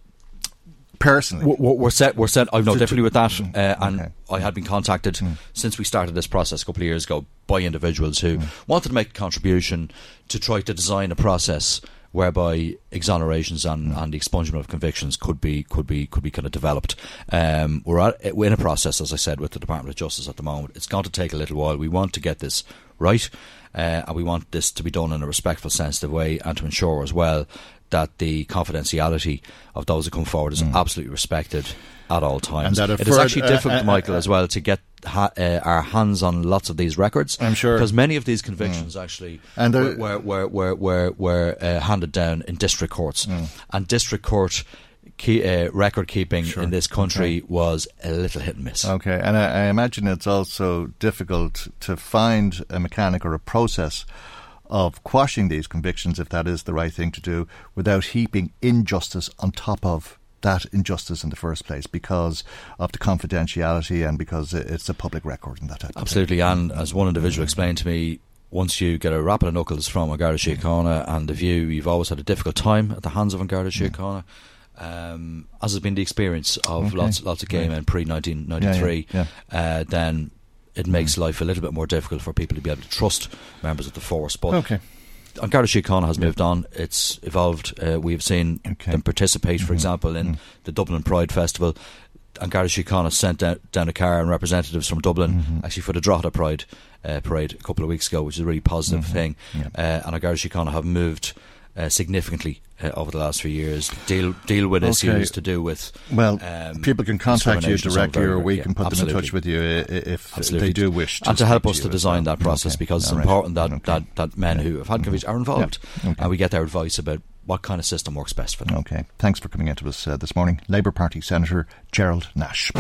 personally? We're, set. We're set. I've no difficulty with that, uh, and I had been contacted since we started this process a couple of years ago by individuals who wanted to make a contribution to try to design a process whereby exonerations and, and the expungement of convictions could be could be could be kind of developed. Um, we're, at, we're in a process, as I said, with the Department of Justice at the moment. It's going to take a little while. We want to get this right, uh, and we want this to be done in a respectful, sensitive way, and to ensure as well that the confidentiality of those who come forward is absolutely respected at all times. And that it is actually uh, difficult, uh, Michael, uh, as well, to get ha- uh, our hands on lots of these records. I'm sure. because many of these convictions actually And there- were were were were, were uh, handed down in district courts, and district court key, uh, record keeping in this country was a little hit and miss. Okay, and I, I imagine it's also difficult to find a mechanic or a process of quashing these convictions, if that is the right thing to do, without heaping injustice on top of that injustice in the first place because of the confidentiality and because it's a public record and that type Absolutely, and as one individual explained to me, once you get a rap of the knuckles from An Garda Síochána and the view, you've always had a difficult time at the hands of An Garda Síochána. Um, as has been the experience of Okay. lots lots of game Right. in pre 1993, Yeah, yeah, uh, then it makes life a little bit more difficult for people to be able to trust members of the force. But Okay. An Garda Síochána has moved on. It's evolved. Uh, we've seen them participate, Mm-hmm. for example, in the Dublin Pride Festival. An Garda Síochána sent down, down a car and representatives from Dublin Mm-hmm. actually for the Drogheda Pride uh, parade a couple of weeks ago, which is a really positive Mhm. thing. Yeah. Uh, and An Garda Síochána have moved uh, significantly uh, over the last few years. Deal deal with Okay. issues to do with Well, um, people can contact you directly, or we yeah, can put them in touch with you i- i- if Absolutely. they do wish to and to help us to to design well. that process Okay. because it's right. important that, that, that men who have had convictions are involved Yeah. Okay. and we get their advice about what kind of system works best for them. Okay. Thanks for coming into us uh, this morning. Labour Party Senator Gerald Nash.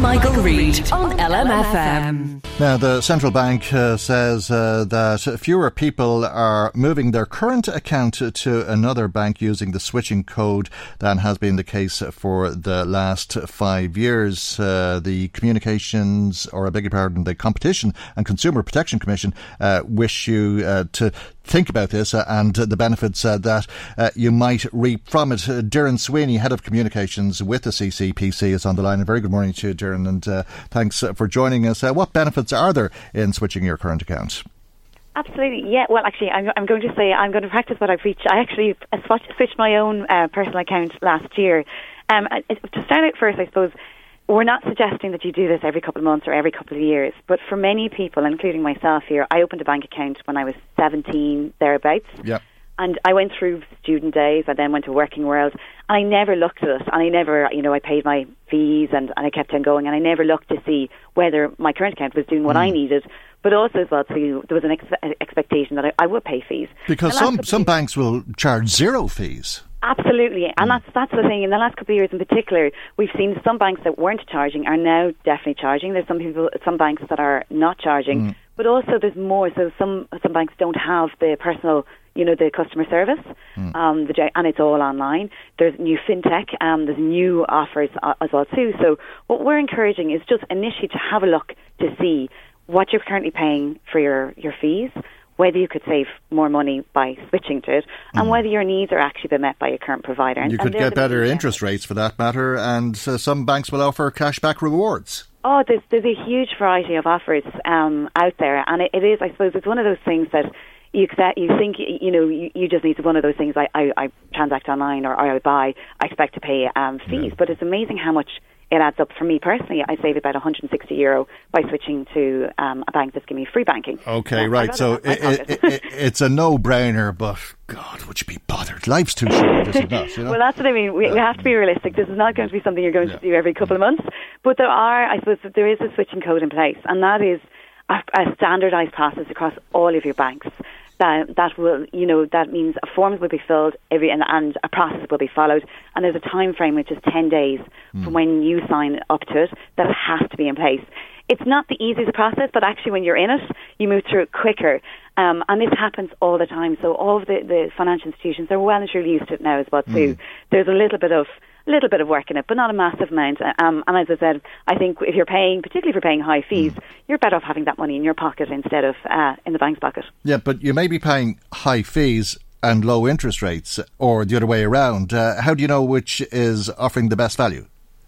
Michael Reade on LMFM. Now, the central bank uh, says uh, that fewer people are moving their current account to another bank using the switching code than has been the case for the last five years. Uh, the Communications, or I beg your pardon, the Competition and Consumer Protection Commission uh, wish you uh, to think about this uh, and the benefits uh, that uh, you might reap from it. Uh, Darren Sweeney, Head of Communications with the CCPC, is on the line. A very good morning to you, Darren, and thanks for joining us. What benefits are there in switching your current account? Absolutely, yeah. Well, actually, I'm, I'm going to say I'm going to practice what I preach. I actually switched my own uh, personal account last year. Um, to start out first, I suppose we're not suggesting that you do this every couple of months or every couple of years, but for many people, including myself here, I opened a bank account when I was 17, thereabouts. Yep. And I went through student days. I then went to working world, and I never looked at it. And I never, you know, I paid my fees, and, and I kept on going. And I never looked to see whether my current account was doing what I mm. needed, but also as well too, there was an ex- expectation that I, I would pay fees. Because some, some banks will charge zero fees. Absolutely, and that's that's the thing. In the last couple of years, in particular, we've seen some banks that weren't charging are now definitely charging. There's some people, some banks that are not charging, but also there's more. So some some banks don't have the personal, you know, the customer service, um, the and it's all online. There's new fintech, um, there's new offers as well too. So what we're encouraging is just initially to have a look to see what you're currently paying for your your fees whether you could save more money by switching to it, and whether your needs are actually been met by your current provider. And, You could get better interest rates for that matter, and uh, some banks will offer cashback rewards. Oh, there's there's a huge variety of offers um, out there, and it, it is, I suppose, it's one of those things that you accept, you think, you know, you, you just need to, one of those things. I, I, I transact online or, I buy, I expect to pay um, fees, but it's amazing how much it adds up. For me personally, I save about 160 euro by switching to um, a bank that's giving me free banking. Okay, Yeah, right. So it, it, it, it's a no-brainer, but God, would you be bothered? Life's too short, is it not? You know? Well, that's what I mean. We, we have to be realistic. This is not going to be something you're going to do every couple of months. But there are, I suppose, there is a switching code in place, and that is a, a standardised process across all of your banks. That that will, you know, that means a forms will be filled every and, and a process will be followed, and there's a time frame which is ten days from when you sign up to it that has to be in place. It's not the easiest process, but actually, when you're in it, you move through it quicker. Um, and this happens all the time. So all of the, the financial institutions are well and truly used to it now as well too. There's a little bit of a little bit of work in it, but not a massive amount. Um, and as I said, I think if you're paying, particularly if you're paying high fees, you're better off having that money in your pocket instead of uh, in the bank's pocket. Yeah, but you may be paying high fees and low interest rates, or the other way around. Uh, how do you know which is offering the best value?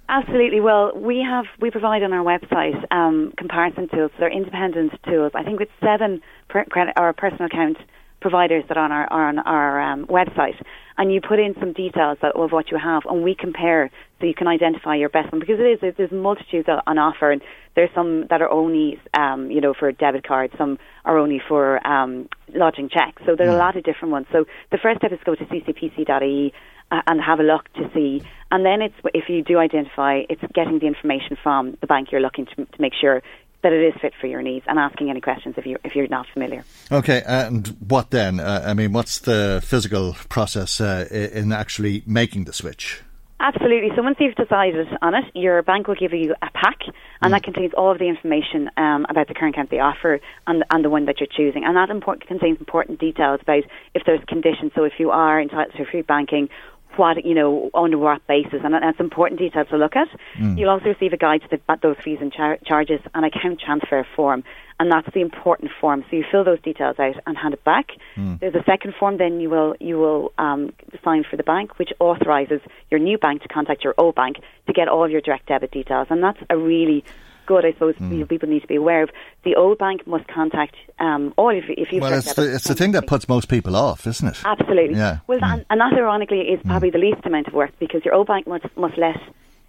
Absolutely. Well, we have we provide on our website um, comparison tools. They're independent tools. I think with seven per, credit or personal account providers that are on our are on our um, website, and you put in some details of what you have, and we compare so you can identify your best one because it is there's multitudes on offer, and there's some that are only um, you know for debit cards, some are only for um, lodging checks. So there are a lot of different ones. So the first step is go to ccpc.ie uh, and have a look to see. And then it's if you do identify, it's getting the information from the bank you're looking to, to make sure that it is fit for your needs and asking any questions if you if you're not familiar. Okay, and what then? Uh, I mean, what's the physical process uh, in actually making the switch? Absolutely. So once you've decided on it, your bank will give you a pack, and that contains all of the information um, about the current account they offer and, and the one that you're choosing. And that import- contains important details about if there's conditions. So if you are entitled to free banking, what you know on what basis, and that's important detail to look at. Mm. You'll also receive a guide to the, those fees and char- charges, an account transfer form, and that's the important form. So you fill those details out and hand it back. Mm. There's a second form then you will you will um, sign for the bank, which authorises your new bank to contact your old bank to get all your direct debit details, and that's a really good, I suppose, Hmm. you know, people need to be aware of. The old bank must contact um, all if, if you've Well, it's the, it's the thing that puts most people off, isn't it? Absolutely. Yeah. Well, and, and that ironically is probably the least amount of work because your old bank must must let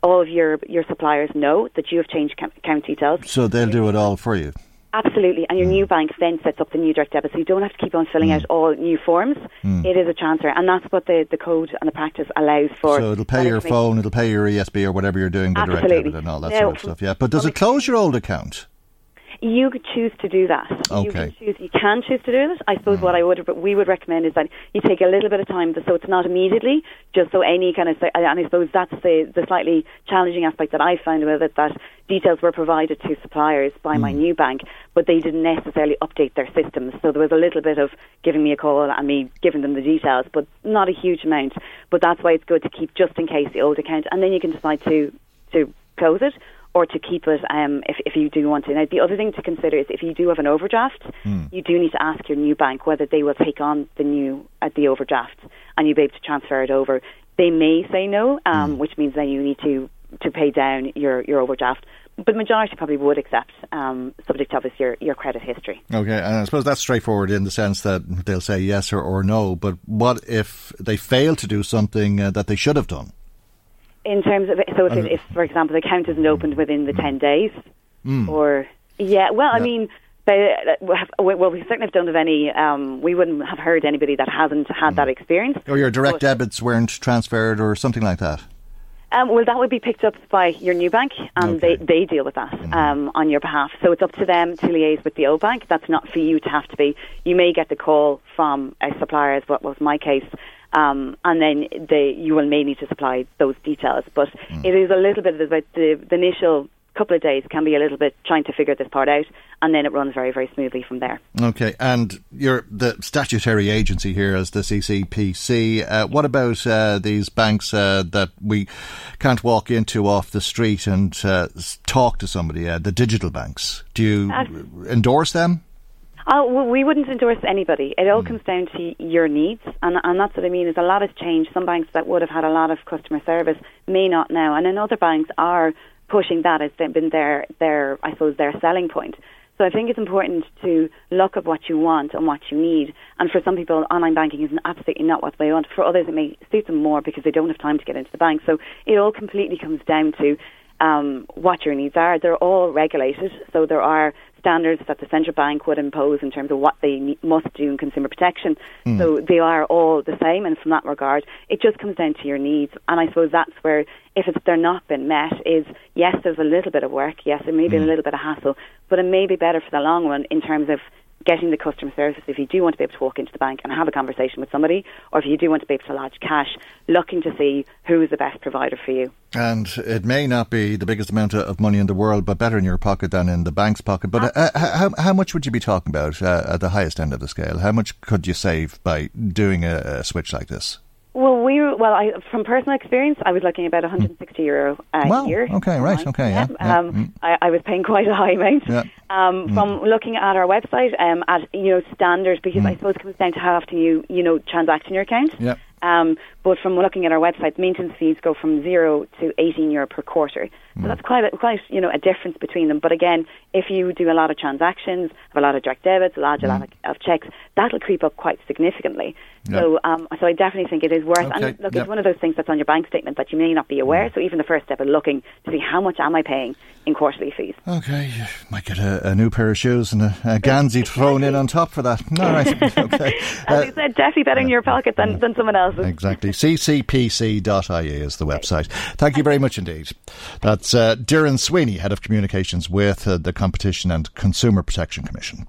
all of your your suppliers know that you have changed account details. So they'll do it all for you. Absolutely, and your new bank then sets up the new direct debit, so you don't have to keep on filling out all new forms. Mm. It is a transfer, and that's what the, the code and the practice allows for. So it'll pay your phone, it'll pay your ESB or whatever you're doing, the direct Absolutely. debit and all that Now, sort of stuff. Yeah, but does it close your old account? You could choose to do that. You Okay. can choose. You can choose to do it. I suppose what mm. I would, but we would recommend is that you take a little bit of time, so it's not immediately. Just so any kind of, and I suppose that's the the slightly challenging aspect that I found with it. That details were provided to suppliers by my mm. new bank, but they didn't necessarily update their systems. So there was a little bit of giving me a call and me giving them the details, but not a huge amount. But that's why it's good to keep just in case the old account, and then you can decide to to close it or to keep it um, if, if you do want to. Now, the other thing to consider is if you do have an overdraft, you do need to ask your new bank whether they will take on the new uh, the overdraft and you'll be able to transfer it over. They may say no, um, which means then you need to to pay down your, your overdraft. But the majority probably would accept, um, subject to obviously your, your credit history. Okay, and I suppose that's straightforward in the sense that they'll say yes or, or no. But what if they fail to do something uh, that they should have done? In terms of, so if, if for example, the account isn't opened within the 10 days, Mm. or, yeah, well, I mean, they, well, we certainly don't have any, um, we wouldn't have heard anybody that hasn't had that experience. Or your direct debits weren't transferred or something like that? Um, well, that would be picked up by your new bank, and they, they deal with that um, on your behalf. So it's up to them to liaise with the old bank. That's not for you to have to be. You may get the call from a supplier, as what was my case, um, and then they, you will may need to supply those details. But it is a little bit about the, the initial couple of days can be a little bit trying to figure this part out, and then it runs very, very smoothly from there. Okay, and you're the statutory agency here as the CCPC. Uh, what about uh, these banks uh, that we can't walk into off the street and uh, talk to somebody? Uh, the digital banks. Do you Uh, endorse them? Well, we wouldn't endorse anybody. It all comes down to your needs, and and that's what I mean. Is a lot has changed. Some banks that would have had a lot of customer service may not now, and then other banks are pushing that as been their their I suppose their selling point. So I think it's important to look at what you want and what you need. And for some people, online banking is absolutely not what they want. For others, it may suit them more because they don't have time to get into the bank. So it all completely comes down to um, what your needs are. They're all regulated, so there are standards that the central bank would impose in terms of what they must do in consumer protection. Mm. So they are all the same, and from that regard, it just comes down to your needs. And I suppose that's where, if it's they're not been met, is yes, there's a little bit of work, yes, it may be a little bit of hassle, but it may be better for the long run in terms of getting the customer service if you do want to be able to walk into the bank and have a conversation with somebody, or if you do want to be able to lodge cash, looking to see who is the best provider for you. And it may not be the biggest amount of money in the world, but better in your pocket than in the bank's pocket. But uh, how, how much would you be talking about uh, at the highest end of the scale? How much could you save by doing a, a switch like this? Well, we were, well, I, from personal experience, I was looking about 160 euro a Wow, year. okay, right, okay, yeah, yeah, Um, mm. I, I was paying quite a high amount. Yeah. Um, From looking at our website, um, at you know standard, because I suppose it comes down to how often you you know transact in your account. Yeah. Um, but from looking at our website, maintenance fees go from zero to 18 euro per quarter. So that's quite a, quite you know a difference between them. But again, if you do a lot of transactions, have a lot of direct debits, a lot, a lot of, of checks, that'll creep up quite significantly. Yeah. So um, so I definitely think it is worth. Okay, And look, yeah. it's one of those things that's on your bank statement that you may not be aware. So even the first step of looking to see how much am I paying in quarterly fees. Okay, you might get a, a new pair of shoes and a, a Gansey thrown in on top for that. All right, okay. As Uh, I said, definitely better in your pocket than, than someone else's. Exactly. ccpc.ie is the website. Thank you very much indeed. That's uh, Darren Sweeney, Head of Communications with uh, the Competition and Consumer Protection Commission.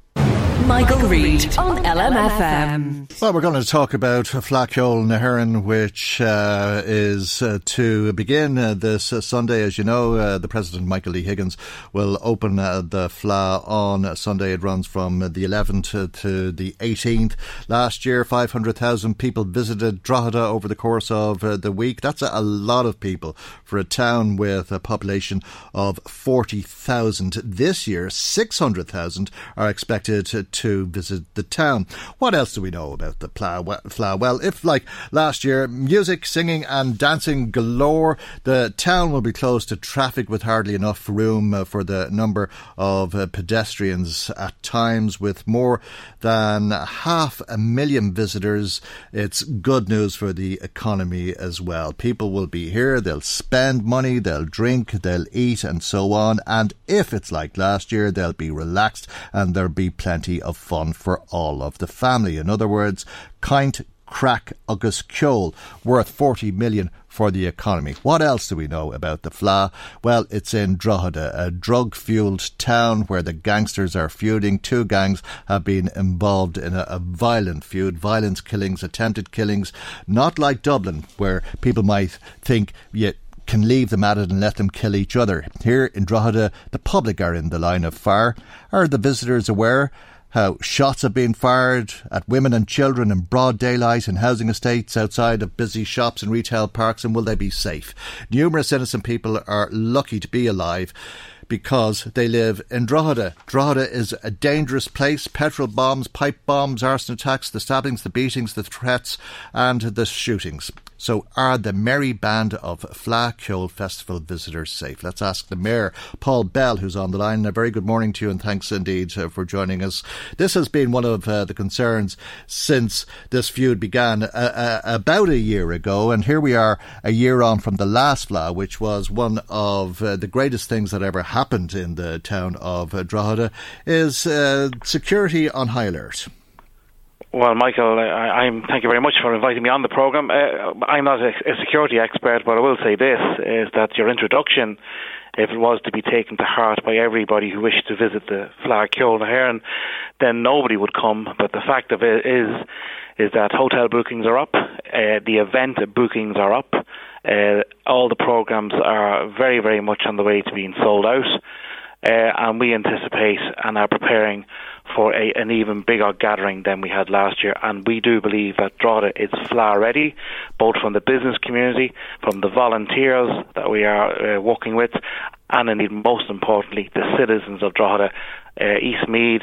Michael Reade on LMFM. Well, we're going to talk about Fleadh na which uh, is uh, to begin uh, this uh, Sunday. As you know, uh, the President, Michael D. Higgins, will open uh, the Fleadh on Sunday. It runs from the 11th to, to the 18th. Last year, 500,000 people visited Drogheda over the course of the week. That's a, a lot of people for a town with a population of 40,000. This year, 600,000 are expected to, to visit the town. What else do we know about the Fleadh? Well, if like last year, music, singing, and dancing galore, the town will be closed to traffic with hardly enough room uh, for the number of uh, pedestrians at times. With more than half a million visitors, it's good news for the economy as well. People will be here, they'll spend money, they'll drink, they'll eat, and so on. And if it's like last year, they'll be relaxed and there'll be plenty of fun for all of the family. In other words, kind crack agus ceol, worth 40 million for the economy. What else do we know about the Fleadh? Well, it's in Drogheda, a drug fueled town where the gangsters are feuding. Two gangs have been involved in a, a violent feud, violence killings, attempted killings, not like Dublin, where people might think, yeah, can leave them at it and let them kill each other. Here in Drogheda, the public are in the line of fire. Are the visitors aware? How shots have been fired at women and children in broad daylight in housing estates outside of busy shops and retail parks, and will they be safe? Numerous innocent people are lucky to be alive because they live in Drogheda. Drogheda is a dangerous place. Petrol bombs, pipe bombs, arson attacks, the stabbings, the beatings, the threats, and the shootings. So, are the merry band of Fleadh Cheoil Festival visitors safe? Let's ask the Mayor, Paul Bell, who's on the line. A very good morning to you, and thanks indeed uh, for joining us. This has been one of uh, the concerns since this feud began uh, uh, about a year ago, and here we are a year on from the last Fleadh, which was one of uh, the greatest things that ever happened in the town of uh, Drogheda, is security on high alert. Well, Michael, I, am thank you very much for inviting me on the program. Uh, I'm not a, a, security expert, but I will say this: is that your introduction, if it was to be taken to heart by everybody who wished to visit the Cheoil na hÉireann, then nobody would come. But the fact of it is, is that hotel bookings are up, uh, the event bookings are up, uh, all the programs are very, very much on the way to being sold out, uh, and we anticipate and are preparing for a, an even bigger gathering than we had last year. And we do believe that Drogheda is Fleadh ready, both from the business community, from the volunteers that we are uh, working with, and indeed, most importantly, the citizens of Drogheda, uh, East Meath,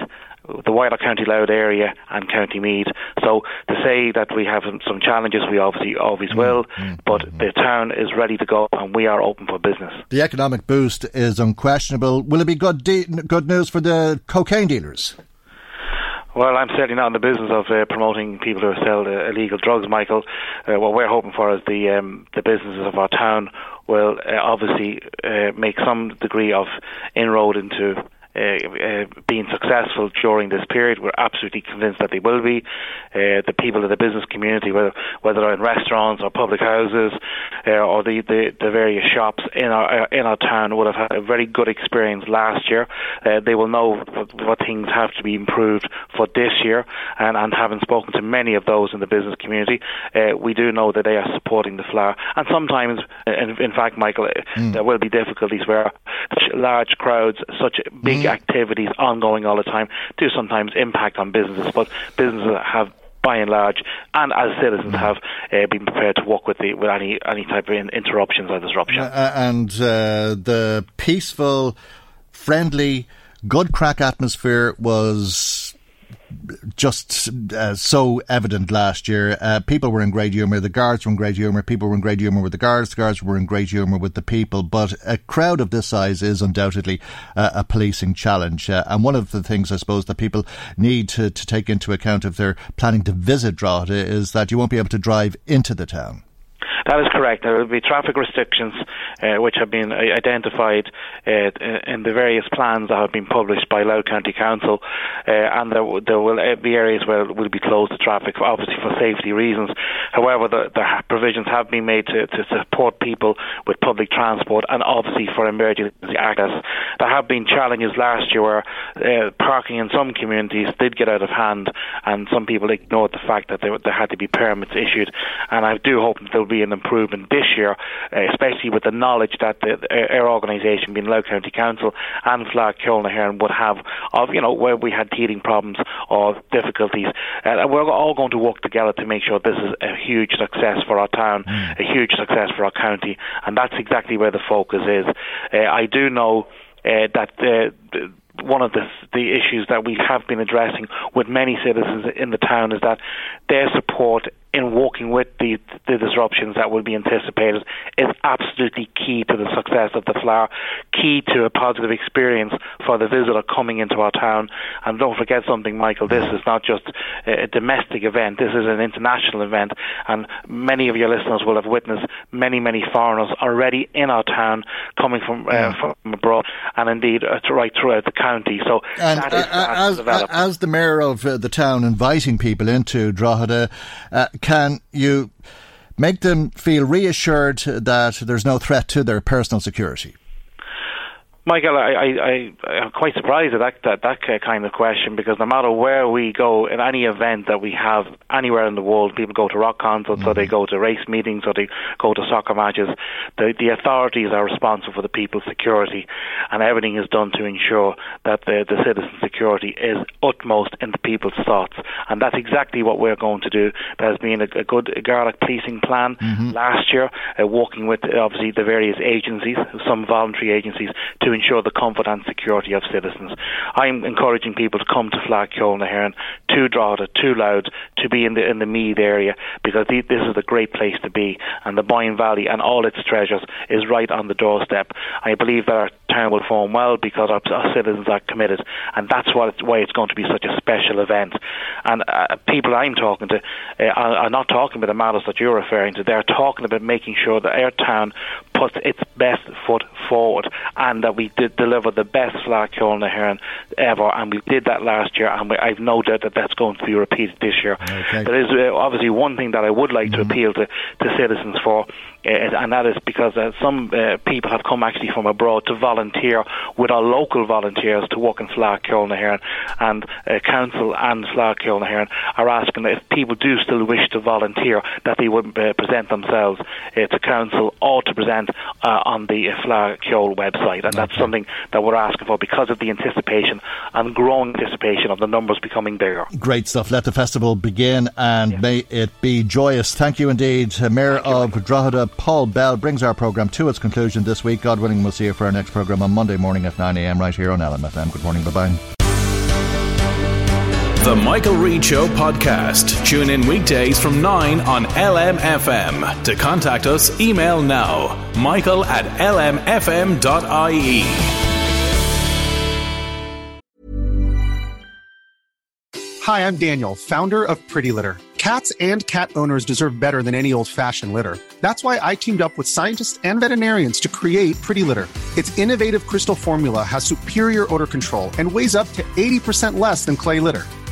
the wider County Louth area and County Meath. So to say that we have some challenges, we obviously always will, mm-hmm. but the town is ready to go and we are open for business. The economic boost is unquestionable. Will it be good de- good news for the cocaine dealers? Well, I'm certainly not in the business of uh, promoting people who sell uh, illegal drugs, Michael. Uh, what we're hoping for is the um, the businesses of our town will uh, obviously uh, make some degree of inroad into uh, uh, being successful during this period. We're absolutely convinced that they will be. Uh, the people of the business community, whether whether they're in restaurants or public houses uh, or the, the, the various shops in our uh, in our town, would have had a very good experience last year. Uh, they will know what, what things have to be improved for this year, and, and having spoken to many of those in the business community, we do know that they are supporting the Fleadh. And sometimes, in, in fact, Michael, mm. there will be difficulties where large crowds, such big activities ongoing all the time do sometimes impact on businesses, but businesses have by and large, and as citizens have uh, been prepared to work with the, with any any type of interruptions or disruption. Uh, uh, and uh, the peaceful, friendly, good crack atmosphere was just uh, so evident last year. Uh, people were in great humour. The guards were in great humour. People were in great humour with the guards. The guards were in great humour with the people. But a crowd of this size is undoubtedly uh, a policing challenge. Uh, and one of the things I suppose that people need to, to take into account if they're planning to visit Drogheda is that you won't be able to drive into the town. That is correct. There will be traffic restrictions uh, which have been uh, identified uh, in the various plans that have been published by Louth County Council, uh, and there, there, will uh, be areas where it will be closed to traffic, obviously for safety reasons. However, the, the provisions have been made to, to, support people with public transport and obviously for emergency access. There have been challenges last year where uh, parking in some communities did get out of hand, and some people ignored the fact that there, there had to be permits issued. And I do hope that there will be an improvement this year, uh, especially with the knowledge that the, our organisation, being Louth County Council and Fleadh Cheoil would have of you know where we had teething problems or difficulties. Uh, we're all going to work together to make sure this is a huge success for our town, mm. a huge success for our county, and that's exactly where the focus is. Uh, I do know uh, that uh, the, one of the, the issues that we have been addressing with many citizens in the town is that their support in working with the, the disruptions that will be anticipated is absolutely key to the success of the Fleadh, key to a positive experience for the visitor coming into our town. And don't forget something, Michael, this is not just a domestic event, this is an international event. And many of your listeners will have witnessed many, many foreigners already in our town coming from, uh, from abroad and indeed uh, right throughout the county. So and, uh, as, as, the mayor of uh, the town inviting people into Drogheda, uh, can you make them feel reassured that there's no threat to their personal security? Michael, I, I, I, am quite surprised at that, that, that kind of question because no matter where we go in any event that we have anywhere in the world, people go to rock concerts mm-hmm. or they mm-hmm. go to race meetings or they go to soccer matches. The, the authorities are responsible for the people's security, and everything is done to ensure that the, the citizen security is utmost in the people's thoughts. And that's exactly what we're going to do. There's been a, a good Garda policing plan mm-hmm. last year, uh, working with obviously the various agencies, some voluntary agencies, to ensure the comfort and security of citizens. I'm encouraging people to come to Fleadh Cheoil to Drogheda, to Louth, to be in the in the Meath area because this is a great place to be, and the Boyne Valley and all its treasures is right on the doorstep. I believe that our town will form well because our, our citizens are committed, and that's what it's, why it's going to be such a special event. And uh, people I'm talking to uh, are, are not talking about the matters that you're referring to. They're talking about making sure that our town puts its best foot forward and that we did deliver the best Fleadh Cheoil ever, and we did that last year, and we, I've no doubt that that's going to be repeated this year. Okay. There is uh, obviously one thing that I would like mm-hmm. to appeal to, to citizens for, uh, and that is because uh, some uh, people have come actually from abroad to volunteer with our local volunteers to work in Fleadh Cheoil and uh, council and Fleadh Cheoil are asking that if people do still wish to volunteer, that they would uh, present themselves uh, to council or to present on the uh, Fleadh website, and that's something that we're asking for because of the anticipation and growing anticipation of the numbers becoming bigger. Great stuff. Let the festival begin, and yeah. may it be joyous. Thank you indeed, Mayor of Drogheda. Paul Bell brings our programme to its conclusion this week. God willing, we'll see you for our next programme on Monday morning at 9am right here on LMFM. Good morning. Bye bye. The Michael Reade Show podcast. Tune in weekdays from 9 on LMFM. To contact us, email now michael at lmfm.ie. Hi, I'm Daniel, founder of Pretty Litter. Cats and cat owners deserve better than any old fashioned litter. That's why I teamed up with scientists and veterinarians to create Pretty Litter. Its innovative crystal formula has superior odor control and weighs up to 80% less than clay litter.